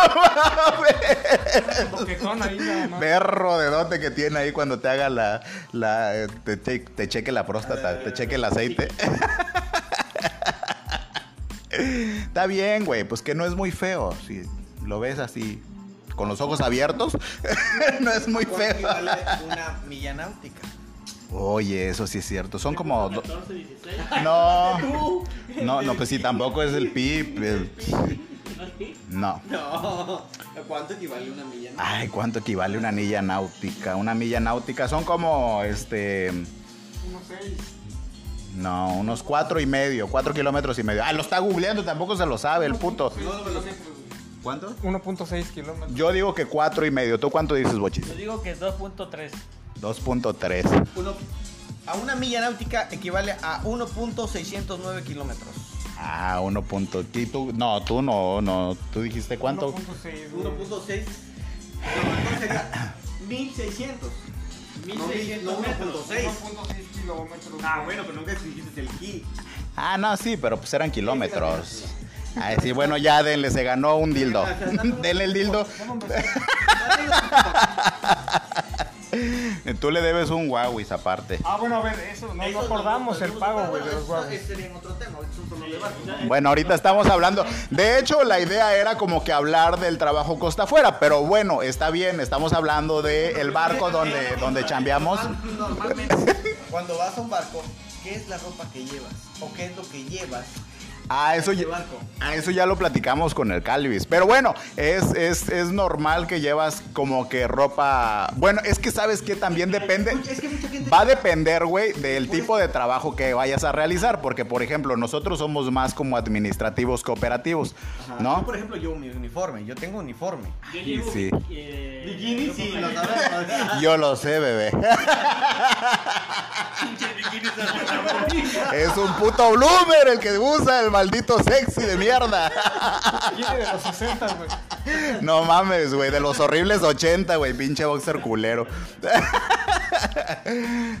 No mames. Perro dedote que tiene ahí cuando te haga la, la te, te- te cheque la próstata, te cheque el aceite. Está bien, güey, pues que no es muy feo. Si lo ves así, con los ojos abiertos, no es muy ¿Cuánto feo. equivale una milla náutica? Oye, eso sí es cierto. Son como. do- 14, 16. No. No, no, pues sí, tampoco es el PIB. el- No. No. ¿Cuánto equivale una milla? Ay, ¿cuánto equivale una milla náutica? Una milla náutica son como, este, Unos seis. no, unos cuatro y medio, cuatro kilómetros y medio. Ah, lo está googleando, tampoco se lo sabe el puto. ¿Cuánto? 1.6 kilómetros. Yo digo que cuatro y medio. ¿Tú cuánto dices, Bochis? Yo digo que es 2.3. 2.3. Uno- a una milla náutica equivale a 1.609 kilómetros. Ah, 1. punto- ¿y tú? No, tú no, no. ¿Tú dijiste cuánto? 1.6. güey. 1.6. No, entonces sería 1600. No, mil- no 1.6. 1.6 kilómetros. Ah, bueno, pero nunca dijiste el ki. Ah, no, sí, pero pues eran kilómetros. Ay, sí, bueno, ya denle, se ganó un dildo. denle el dildo. Tú le debes un Huawei aparte. Ah, bueno, a ver, eso, no, no acordamos el pago, güey, de los otro tema, de. Bueno, ahorita estamos hablando. De hecho, la idea era como que hablar del trabajo costa afuera, pero bueno, está bien, estamos hablando del barco donde, donde chambeamos. Normalmente, cuando vas a un barco, ¿qué es la ropa que llevas? ¿O qué es lo que llevas? Ah, eso ya, ah, eso ya lo platicamos con el Calvis. Pero bueno, es, es, es normal que llevas como que ropa. Bueno, es que sabes que también depende. Es que mucha gente- Va a depender, güey, del tipo de trabajo que vayas a realizar. Porque, por ejemplo, nosotros somos más como administrativos cooperativos, Yo, ¿no? por ejemplo, llevo mi uniforme. Yo tengo uniforme. Yo llevo. Sí. eh, Bikini, yo sí, lo el- sabemos. Yo lo sé, bebé. Es un puto bloomer el que usa el maldito sexy de mierda. Viene de los 60, güey. No mames, güey, de los horribles 80, güey, pinche boxer culero.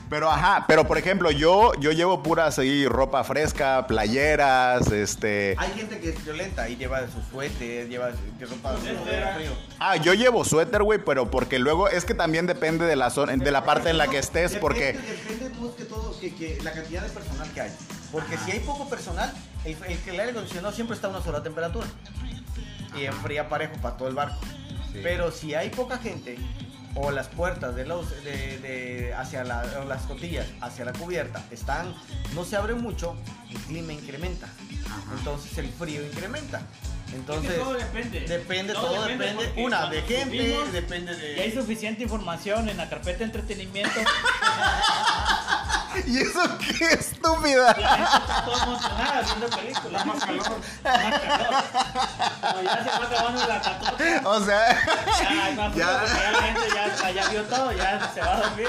Pero ajá, pero por ejemplo, yo yo llevo pura así ropa fresca, playeras, este, Hay gente que es violenta y lleva su suéter, lleva su ropa frío. ah, yo llevo suéter, güey, pero porque luego es que también depende de la zona, de la parte en la que estés, porque Depende, depende más que todo que, que la cantidad de personal que hay. Porque si hay poco personal, el, el, el aire acondicionado siempre está a una sola temperatura. Y enfría parejo para todo el barco. Pero si hay poca gente, o las puertas de los de, de- hacia la, o las cotillas hacia la cubierta están no se abren mucho el clima incrementa entonces el frío incrementa entonces Es que todo depende. depende Todo todo depende depende una de gente subimos, depende de Y hay suficiente información en la carpeta de entretenimiento. ¿Y eso qué estúpida? La gente está emocionada viendo películas. Más calor. Más calor. Como ya se va acabando la 14. O sea, Ya hay más frío Ya. ya la gente ya, ya vio todo, ya se va a dormir.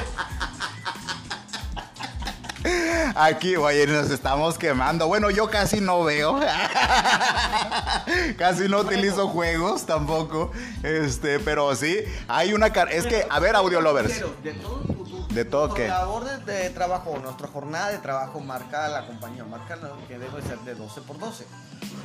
Aquí, güey, nos estamos quemando. Bueno, yo casi no veo. casi no utilizo juegos tampoco. Este, pero sí, hay una car- es que a ver, audio lovers. de todo tu, tu- ¿De todo qué? labor de, de trabajo nuestra jornada de trabajo marca la compañía marca lo que debe ser de 12 por 12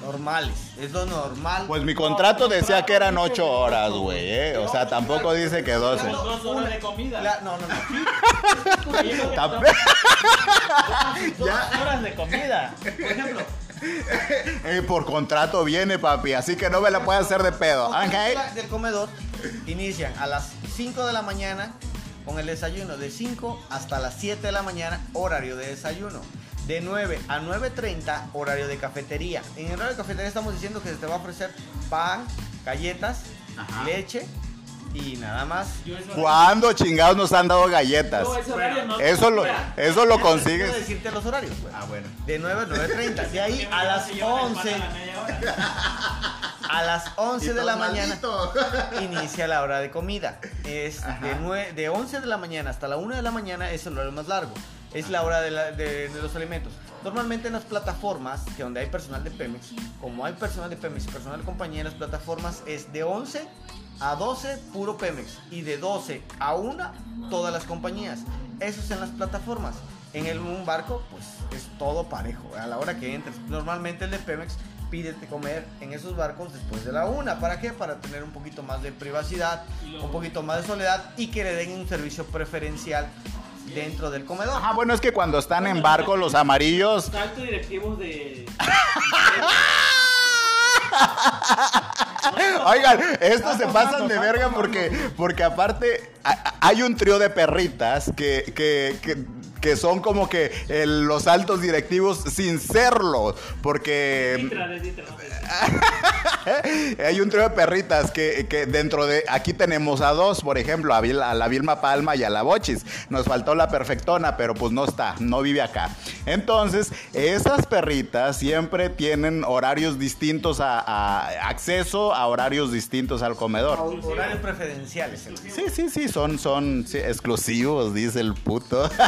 normales es lo normal Pues mi contrato decía que eran 8 horas, güey, ¿eh? O sea, tampoco dice que 12. Tenemos dos horas de comida. La- no no no Dos horas de comida. Por ejemplo, Eh, por contrato viene, papi, así que no me la puedes hacer de pedo. Los ¿ok? turnos del comedor inician a las 5 de la mañana con el desayuno de 5 hasta las 7 de la mañana, horario de desayuno. De 9 a 9.30, horario de cafetería. En el horario de cafetería estamos diciendo que se te va a ofrecer pan, galletas, leche y nada más. ¿Cuándo chingados nos han dado galletas? No, ese horario no. Eso lo, eso lo Quiero consigues. decirte los horarios. pues. Ah, bueno. De 9 a 9.30. De ahí a las se llevan el pan 11, a las 11 de la mañana. Inicia la hora de comida. Es de, nue- de 11 de la mañana hasta la 1 de la mañana es el horario más largo. Es la hora de, la- de- de los alimentos. Normalmente en las plataformas, que donde hay personal de Pemex, como hay personal de Pemex y personal de compañía en las plataformas, es de 11 a 12 puro Pemex y de 12 a 1 todas las compañías. Eso es en las plataformas. En el, un barco, pues es todo parejo. A la hora que entres, normalmente el de Pemex pide de comer en esos barcos después de la una. ¿Para qué? Para tener un poquito más de privacidad, un poquito más de soledad y que le den un servicio preferencial dentro del comedor. Ah, bueno, es que cuando están en barco los amarillos... Los altos directivos de. Oigan, estos se pasan de verga porque, porque aparte hay un trío de perritas que, que, que, que son como que el- los altos directivos sin serlo. Porque sé. hay un trío de perritas que, que dentro de... Aquí tenemos a dos, por ejemplo, a, Vil- a la Vilma Palma y a la Bochis. Nos faltó la perfectona, pero pues no está, no vive acá. Entonces, esas perritas siempre tienen horarios distintos a, a- acceso a horarios distintos al comedor. Horarios preferenciales. el- Sí, sí, sí, son, son sí, exclusivos, dice el puto.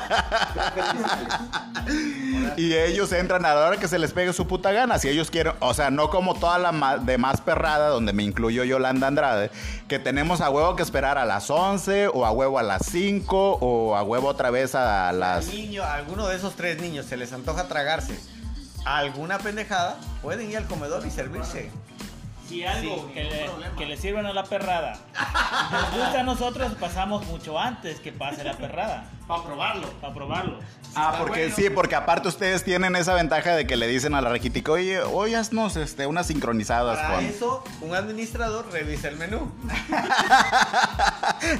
y ellos entran a la hora que se les pegue su puta gana. Si ellos quieren, o sea, no como toda la demás perrada, donde me incluyo Yolanda Andrade, que tenemos a huevo que esperar a las 11, o a huevo a las 5, o a huevo otra vez a Al las. niño, a alguno de esos tres niños se les antoja tragarse alguna pendejada, pueden ir al comedor y servirse. Si algo Sí, que, le, que le sirvan a la perrada nos gusta a nosotros, pasamos mucho antes que pase la perrada. Para probarlo. Para probarlo. Ah, porque sí, porque aparte ustedes tienen esa ventaja de que le dicen a la raquitica, oye, oye, haznos este, unas sincronizadas Para con. eso, un administrador revisa el menú.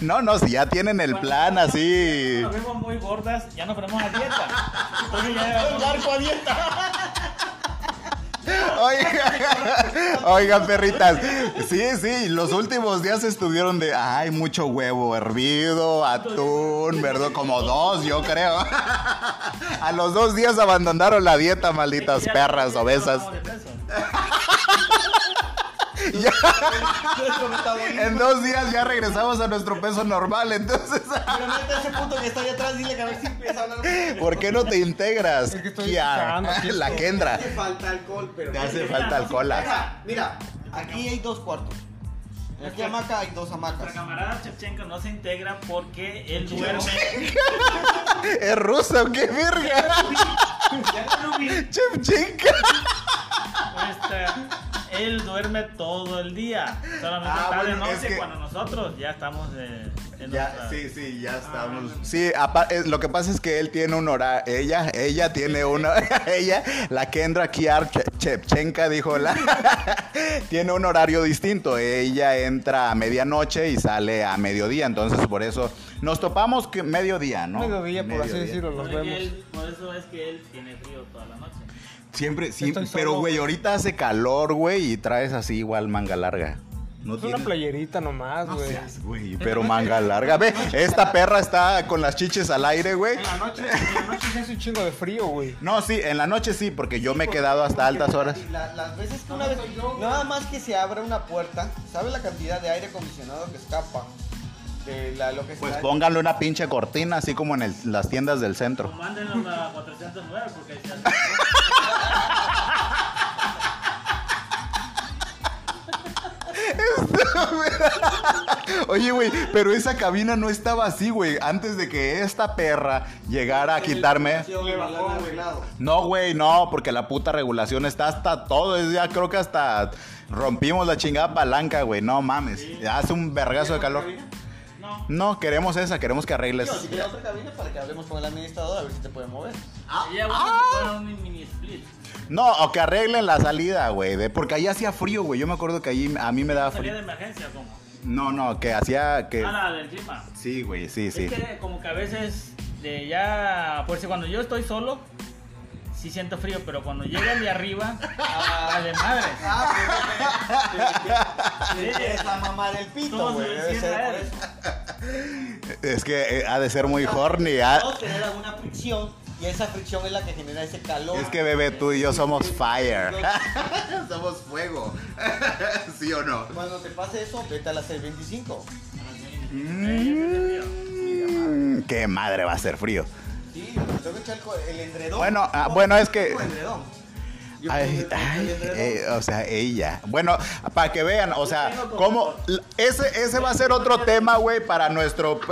No, no, si ya tienen el plan así. Nos vemos muy gordas, ya nos ponemos a dieta. Entonces ya El barco a dieta. Oiga, oigan, perritas. Sí, sí, los últimos días estuvieron de, ay, mucho huevo hervido, atún, ¿verdad? Como dos, yo creo. A los dos días abandonaron la dieta, malditas perras obesas. Peso. En dos días ya regresamos a nuestro peso normal, entonces, Pero mete ese punto que está ahí atrás, dile que a ver si empieza a hablar. ¿por qué no te integras? Es que estoy cagando aquí La. Kendra. Hace falta alcohol, pero. Te hace falta alcohol. Mira, mira, aquí hay dos cuartos. Esta hamaca hay dos Nuestra hamacas. camarada Chevchenko no se integra porque él duerme. ¿Es ruso? ¿Qué verga? Ya. Chevchenka. Este, él duerme todo el día. Solamente Ah, está de bueno, es noche que- cuando nosotros ya estamos en Ya, sí, sí, ya estamos. Sí, lo que pasa es que él tiene un horario, ella, ella tiene una, ella, la Kendra Kiar Che- Chepchenka dijo la, tiene un horario distinto. Ella entra a medianoche y sale a mediodía, entonces por eso nos topamos que mediodía, ¿no? Mediodía, por así decirlo, nos Por, vemos. él- por eso es que él tiene frío toda la noche. Siempre, sí, Estoy pero solo. güey, ahorita hace calor, güey, y traes así igual manga larga. No Es una tienes- playerita nomás, No güey. seas, güey, pero manga larga. Ve, esta perra está con las chiches al aire, güey. En la noche, en la noche se hace un chingo de frío, güey. No, sí, en la noche sí, porque yo me he quedado hasta altas horas. La- las veces que una vez, nada más que se abra una puerta, ¿sabe la cantidad de aire acondicionado que escapa? De la, lo que Pues pónganle una pinche cortina, así como en el- las tiendas del centro. O mándenlo a 409 porque ahí se hace- Oye, güey, pero esa cabina no estaba así, güey. Antes de que esta perra llegara a quitarme. No, güey, no, porque la puta regulación está hasta todo. Es ya creo que hasta rompimos la chingada palanca, güey. No mames. Ya hace un vergazo de calor. No. No, queremos esa, queremos que arregles. Si quieres otra cabina para que hablemos con el administrador a ver si te puede mover. Un mini split. No, o que arreglen la salida, güey. de- Porque ahí hacía frío, güey. Yo me acuerdo que ahí a mí me daba Salida de frío. emergencia como. No, no, que hacía que. Ah, la del clima. Sí, güey, sí, sí. Es que como que a veces de ya, por si cuando yo estoy solo, sí siento frío, pero cuando llega el de arriba, a de madre. Es la mamá del pito, güey. se Debe ser encierra por él. eso. Es que eh, ha de ser muy horny. ah. Todos tener alguna fricción y esa fricción es la que genera ese calor. Es que, bebé, tú y yo somos fire. somos fuego. ¿Sí o no? Cuando te pase eso, vete a la 625. Mm, qué madre va a ser frío. Sí, tengo que echar el, el endredón. Bueno, ah, bueno, es que- endredón. Ay, ay, eh, o sea, ella. Bueno, para que vean, o sea, cómo. Ese, ese va a ser otro tema, güey, para nuestro.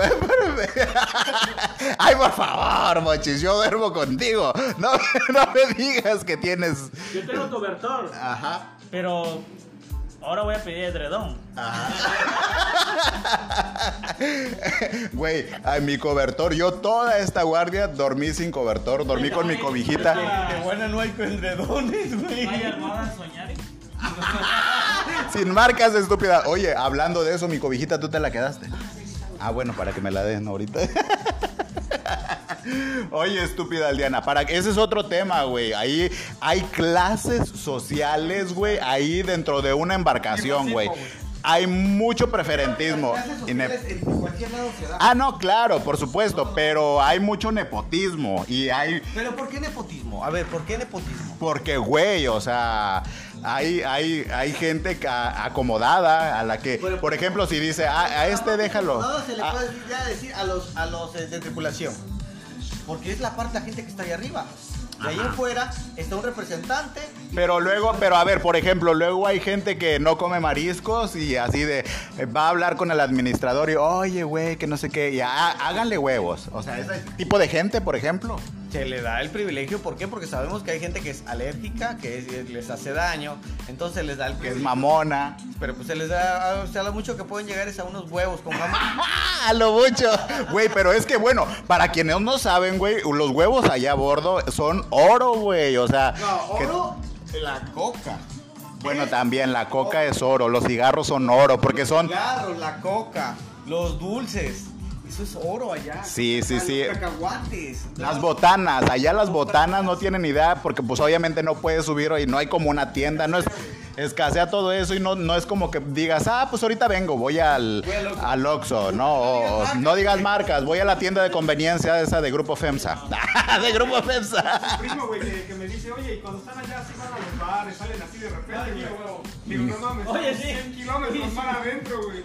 Ay, por favor, mochis, yo duermo contigo. No, no me digas que tienes. Yo tengo cobertor, Ajá. pero ahora voy a pedir edredón. Güey, a mi cobertor, yo toda esta guardia dormí sin cobertor, dormí con mi cobijita. De buena no hay endredones, güey. No hay soñar. Sin marcas, estúpida. Oye, hablando de eso, mi cobijita, tú te la quedaste. Ah, bueno, para que me la den ahorita. Oye, estúpida Aldiana, para que ese es otro tema, güey. Ahí hay clases sociales, güey, ahí dentro de una embarcación, güey. Hay mucho preferentismo. En cualquier lado se da. Ah, no, claro, por supuesto, pero hay mucho nepotismo y hay Pero ¿por qué nepotismo? A ver, ¿por qué nepotismo? porque, güey, o sea, hay, hay, hay gente acomodada a la que, Pero- por ejemplo, si dice, "Ah, a este déjalo. No se le Ah, puede decir, ya decir a los, a los eh, de tripulación. Porque es la parte de la gente que está ahí arriba. De ahí afuera está un representante. Pero luego, pero a ver, por ejemplo, luego hay gente que no come mariscos y así de eh, va a hablar con el administrador y, oye, güey, que no sé qué, y "Ah, háganle huevos. O sea, ese tipo de gente, por ejemplo. Se le da el privilegio, ¿por qué? Porque sabemos que hay gente que es alérgica, que es- les hace daño, entonces les da el Que es mamona. Pero pues se les da, se habla mucho que pueden llegar es a unos huevos con jamón. A lo mucho. Güey, pero es que bueno, para quienes no saben, güey, los huevos allá a bordo son oro, güey. O sea, No, que- oro, la coca. bueno, también la coca es oro, los cigarros son oro, porque son. Cigarros, la coca, los dulces. Eso es oro allá. Sí, sí, Los sí. cacahuates. Las botanas, allá las botanas no tienen idea porque pues obviamente no puedes subir y no hay como una tienda, no es escasea todo eso y no, no es como que digas, ah, pues ahorita vengo, voy al, Voy al Oxxo. no, o- no digas marcas, voy a la tienda de conveniencia esa de Grupo FEMSA, de Grupo FEMSA. primo, güey, que, que me dice, oye, y cuando están allá, así van a los bares, salen así de repente, güey. Digo, no mames, sí. 100 kilómetros para adentro, güey.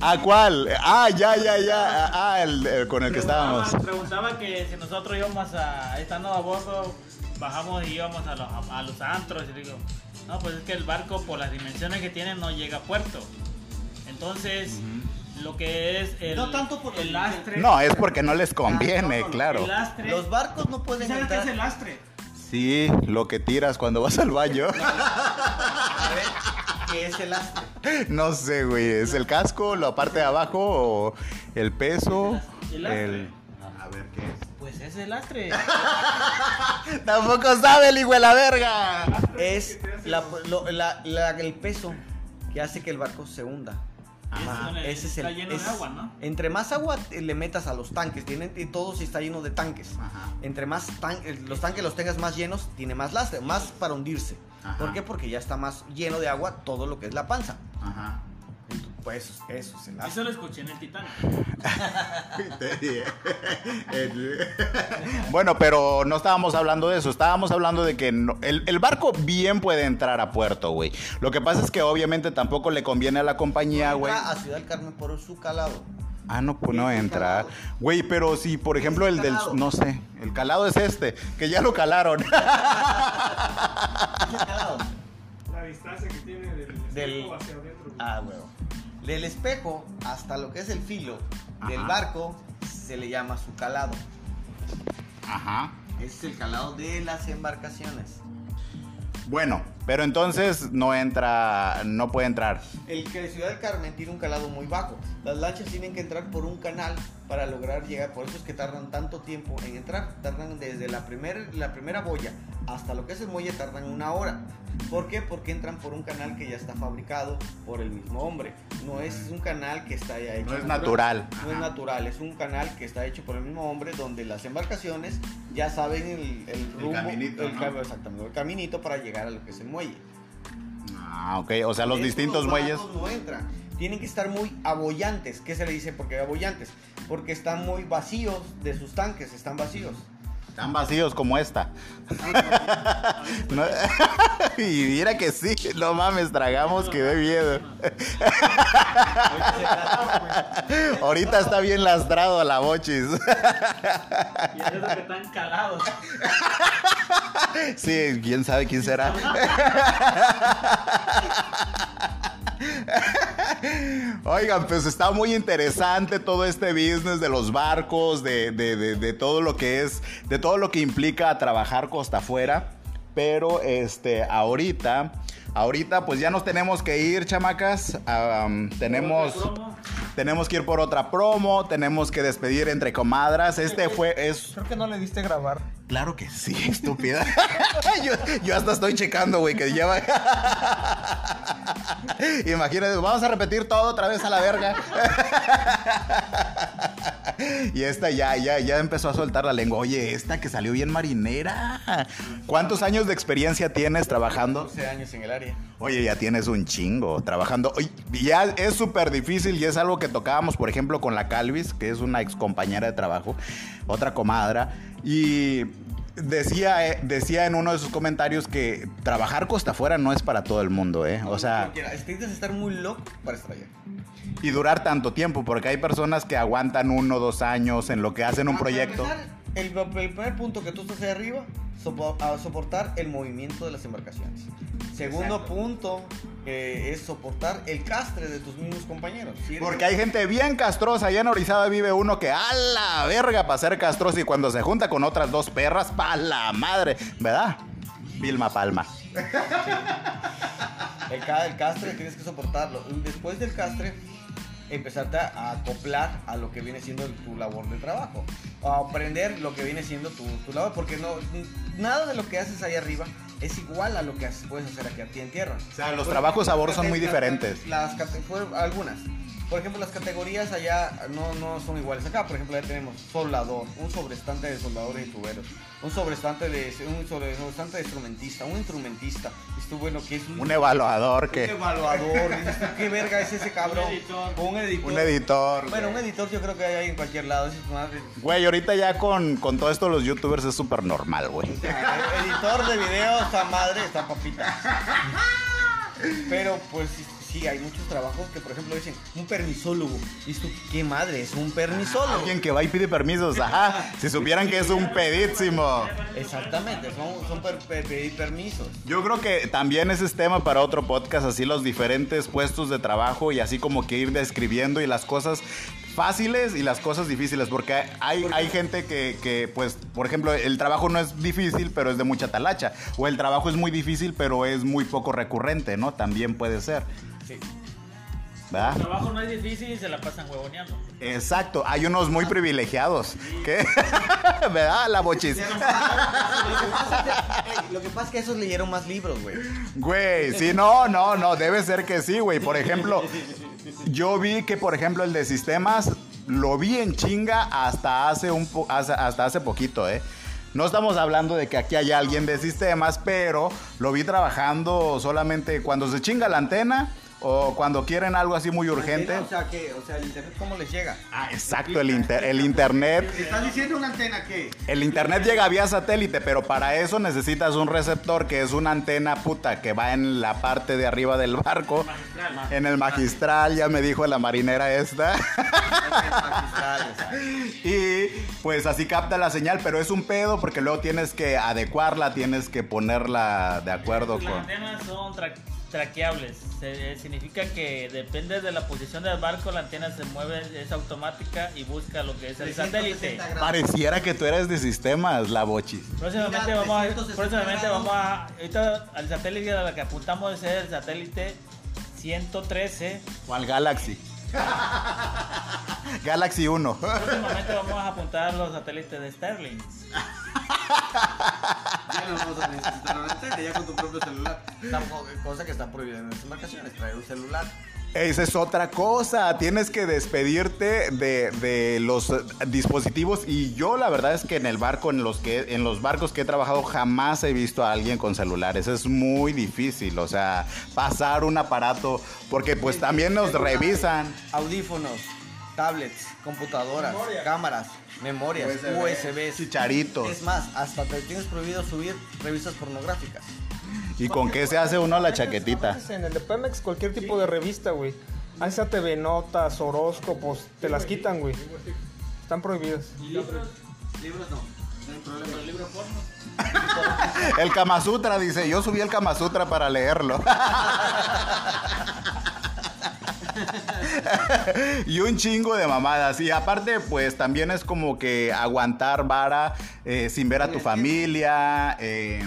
¿A cuál? Ah, ya, ya, ya, ah, el, el con el que estábamos. Preguntaba, que si nosotros íbamos a, estando a bordo, bajamos y íbamos a los, a, a los antros. Y digo, no, pues es que el barco, por las dimensiones que tiene, no llega a puerto. Entonces, lo que es el, No tanto por el las lastre. No, es porque no les conviene, no, no, claro. El lastre. Los barcos no pueden ¿Sabes qué es el lastre? Sí, lo que tiras cuando vas al baño. A ver, ¿qué es el? No sé, güey. ¿Es el casco, la parte de abajo o el peso? El lastre. El... A ver, ¿qué es? Pues es el lastre. Tampoco sabe el hijo de la verga. Es la- lo- la- la- el peso que hace que el barco se hunda. Ajá, ese es el, Está lleno de agua, ¿no? Entre más agua le metas a los tanques, tienen, y todo sí está lleno de tanques. Ajá. Entre más tan- los tanques los tengas más llenos, tiene más lastre, más para hundirse. Ajá. ¿Por qué? Porque ya está más lleno de agua todo lo que es la panza. Ajá. Pues eso es el lastre. Eso lo escuché en el Titanic. bueno, pero no estábamos hablando de eso. Estábamos hablando de que no- el, el barco bien puede entrar a puerto, güey. Lo que pasa es que obviamente tampoco le conviene a la compañía, güey. A Ciudad del Carmen por su calado. Ah, no, pues no Sí, sí, entra. calado. Güey, pero si, por ejemplo, el del... No sé, el calado es este, que ya lo calaron. ¿Qué calado? La distancia que tiene del, Del- espejo hacia adentro. Ah, huevo. Del espejo hasta lo que es el filo del barco se le llama su calado. Ajá. Ese es el calado de las embarcaciones. Bueno, pero entonces no entra, no puede entrar. El que de Ciudad del Carmen tiene un calado muy bajo. Las lanchas tienen que entrar por un canal para lograr llegar. Por eso es que tardan tanto tiempo en entrar. Tardan desde la, primer, la primera boya hasta lo que es el muelle, tardan una hora. ¿Por qué? Porque entran por un canal que ya está fabricado por el mismo hombre. No es un canal que está ya hecho. No es natural. No es natural, es un canal que está hecho por el mismo hombre donde las embarcaciones ya saben el, el rumbo, caminito, el ¿no? exactamente, el caminito para llegar a lo que es el muelle. Ah, ok. O sea, los distintos muelles. barcos no entran. Tienen que estar muy abollantes. ¿Qué se le dice por qué abollantes? Porque están muy vacíos de sus tanques, están vacíos. Tan vacíos como esta. No- y mira que sí, no mames, tragamos que de miedo. Ahorita está bien lastrado a la bochis. Y esos que están calados. Sí, quién sabe quién será. Oigan, pues está muy interesante todo este business de los barcos, de, de- de- de todo lo que es, de todo lo que implica trabajar costa afuera. Pero este, ahorita, ahorita pues ya nos tenemos que ir, chamacas. Am, tenemos, tenemos que ir por otra promo, tenemos que despedir entre comadras. Este fue, es, Creo que no le diste grabar. Claro que sí, estúpida. yo, yo hasta estoy checando, güey, que lleva. Imagínate, vamos a repetir todo otra vez a la verga. y esta ya, ya, ya empezó a soltar la lengua. Oye, esta que salió bien marinera. ¿Cuántos años de experiencia tienes trabajando? 12 años en el área. Oye, ya tienes un chingo trabajando. Oye, ya es súper difícil y es algo que tocábamos, por ejemplo, con la Calvis, que es una ex compañera de trabajo, otra comadra. Y decía, eh, decía en uno de sus comentarios que trabajar costa afuera no es para todo el mundo, ¿eh? O sea. Necesitas estar muy loco para estar allá. y durar tanto tiempo, porque hay personas que aguantan uno o dos años en lo que hacen un proyecto. empezar, El, el primer punto que tú estás ahí arriba, sopo- a soportar el movimiento de las embarcaciones. Segundo punto eh, es soportar el castre de tus mismos compañeros. Porque hay gente bien castrosa. Allá en Orizaba vive uno que a la verga para ser castroso y cuando se junta con otras dos perras, pa' la madre. ¿Verdad? Vilma Palma. El, el castre tienes que soportarlo. Y Después del castre, empezarte a acoplar a lo que viene siendo tu labor de trabajo. A aprender lo que viene siendo tu, tu labor. Porque no, nada de lo que haces ahí arriba es igual a lo que puedes hacer aquí a ti en tierra. O sea, los trabajos a bordo son muy las- diferentes. Las, fue- algunas. Por ejemplo, las categorías allá no, no son iguales. Acá, por ejemplo, ya tenemos soldador, un sobrestante de soldadores y tuberos, un sobrestante de un sobre- sobrestante de instrumentista, un instrumentista. Tú, bueno, que es un, Un evaluador un que. evaluador. dices tú, ¿Qué verga es ese cabrón? Un editor. O un editor. Un editor. Bueno, un editor yo creo que hay en cualquier lado. esa es madre. Güey, ahorita ya con, con todo esto los youtubers es súper normal, güey. Editor de video, esta madre, está papita. Pero pues sí, hay muchos trabajos que por ejemplo dicen un permisólogo. Y esto, ¿qué madre? Es un permisólogo. Alguien que va y pide permisos, ajá. Si supieran que es un pedísimo. Exactamente, son, son per- per- pedir permisos. Yo creo que también ese es tema para otro podcast, así los diferentes puestos de trabajo y así como que ir describiendo y las cosas fáciles y las cosas difíciles, porque hay, hay gente que, que, pues, por ejemplo, el trabajo no es difícil, pero es de mucha talacha, o el trabajo es muy difícil, pero es muy poco recurrente, ¿no? También puede ser. Sí. ¿Verdad? El trabajo no es difícil y se la pasan huevoneando. Exacto, hay unos muy privilegiados. ¿Qué? ¿Verdad? La bochis. Lo que pasa es que esos leyeron más libros, güey. Güey, sí, no, no, no, debe ser que sí, güey. Por ejemplo, yo vi que, por ejemplo, el de sistemas lo vi en chinga hasta hace un po- hasta, hasta hace poquito, ¿eh? No estamos hablando de que aquí hay alguien de sistemas, pero lo vi trabajando solamente cuando se chinga la antena o cuando quieren algo así muy urgente. O sea, que, o sea, el internet, ¿cómo les llega? Ah, exacto, el, inter- el internet. ¿Estás diciendo una antena qué? El internet llega vía satélite, pero para eso necesitas un receptor que es una antena puta que va en la parte de arriba del barco. En el magistral, ya me dijo la marinera esta. y pues así capta la señal, pero es un pedo porque luego tienes que adecuarla, tienes que ponerla de acuerdo Las con... antenas son traqueables. Se- significa que depende de la posición del barco, la antena se mueve, es automática y busca lo que es el satélite. Pareciera que tú eres de sistemas, la bochis. Próximamente Mira, vamos, a, 360 próximamente grados. vamos a. Ahorita al satélite a la que apuntamos es el satélite 113. O al Galaxy. Galaxy 1. Próximamente vamos a apuntar a los satélites de Sterling. Ya no vamos a necesitar una antena, ya con tu propio celular. Tampoco- cosa que está prohibida en las embarcaciones, traer un celular. Esa es otra cosa. Tienes que despedirte de, de los dispositivos. Y yo la verdad es que en el barco, en los que, en los barcos que he trabajado, jamás he visto a alguien con celulares. Es muy difícil. O sea, pasar un aparato. Porque pues también nos revisan. Audífonos, tablets, computadoras, cámaras, memorias, USBs. Chicharitos. Es más, hasta te tienes prohibido subir revistas pornográficas. ¿Y con qué se hace uno la chaquetita? En el de Pemex, cualquier tipo de revista, güey. Ahí sea TV Notas, horóscopos, te las quitan, güey. Están prohibidas. Libros no. No hay problema. El libro porno. El Kama Sutra dice, yo subí el Kama Sutra para leerlo. y un chingo de mamadas. Y aparte, pues también es como que aguantar vara eh, sin ver a tu familia, eh,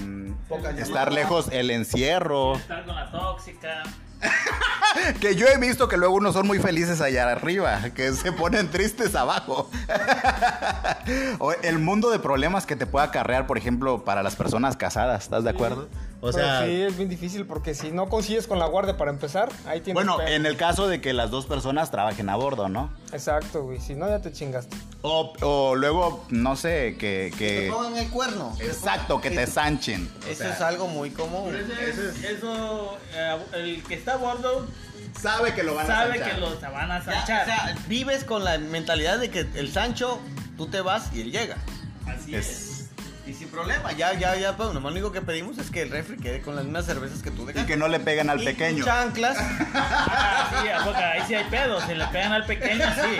estar lejos, el encierro. Estar con la tóxica. Que yo he visto que luego unos son muy felices allá arriba, que se ponen tristes abajo. O el mundo de problemas que te puede acarrear, por ejemplo, para las personas casadas, ¿estás de acuerdo? O Pero sea, sí, es bien difícil porque si no consigues con la guardia para empezar, ahí tienes bueno, en el caso de que las dos personas trabajen a bordo, ¿no? Exacto, güey. Si no, ya te chingaste. O, o luego, no sé, que... Te que pongan el cuerno. exacto, que te sanchen. O Eso sea, es algo muy común. Eso, eso eh, el que está a bordo sabe que lo van sabe que los van a Ya, sanchar. o sea, vives con la mentalidad de que el Sancho, tú te vas y él llega. Así es. Es- Y sin problema, ya, ya, ya, pues, lo único que pedimos es que el refri quede con las mismas cervezas que tú y dejaste. que no le peguen al Y pequeño. chanclas. Ah, sí, a poco, ahí sí hay pedos. Si le pegan al pequeño, sí.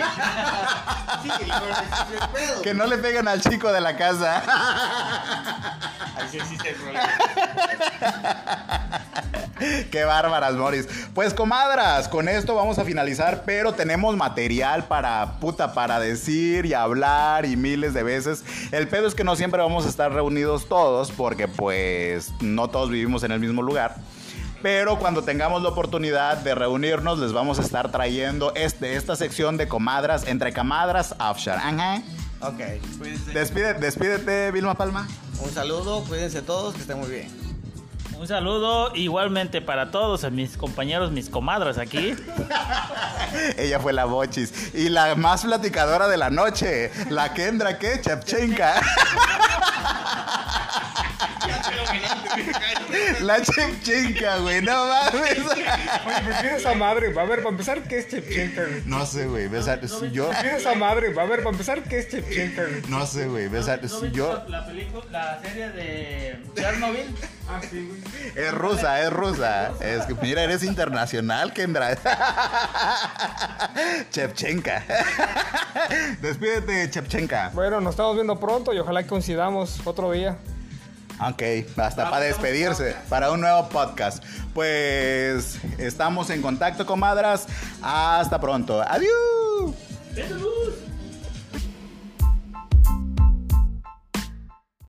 Sí, es el pedo. Que no le peguen al chico de la casa. Ahí sí existe el problema. Qué bárbaras, Moris. Pues comadras, con esto vamos a finalizar, pero tenemos material para puta para decir y hablar y miles de veces. El pedo es que no siempre vamos a estar reunidos todos porque pues no todos vivimos en el mismo lugar. Pero cuando tengamos la oportunidad de reunirnos, les vamos a estar trayendo este, esta sección de comadras, entre comadras offshore. Ajá. Ok, cuídense. Despídete, Vilma Palma. Un saludo, cuídense todos, que estén muy bien. Un saludo igualmente para todos a mis compañeros, mis comadres aquí. Ella fue la bochis. Y la más platicadora de la noche, la Kendra que. La Chepchenka, güey, no mames. Oye, prefiero esa madre. Va a ver, para empezar, ¿qué es Chepchenka, güey? No sé, güey. ves a- Yo. Prefiero esa madre. Va a ver, para empezar, ¿qué es Chepchenka, güey? No sé, güey. ves a- ¿No Yo. la película, la serie de Chernobyl? Ah, sí, güey. Es rusa, es rusa. Es que, mira, eres internacional, Kendra. Chepchenka. Despídete, Chepchenka. Bueno, nos estamos viendo pronto y ojalá que coincidamos otro día. Ok, hasta para despedirse, para un nuevo podcast. Pues estamos en contacto, comadras. Hasta pronto. Adiós.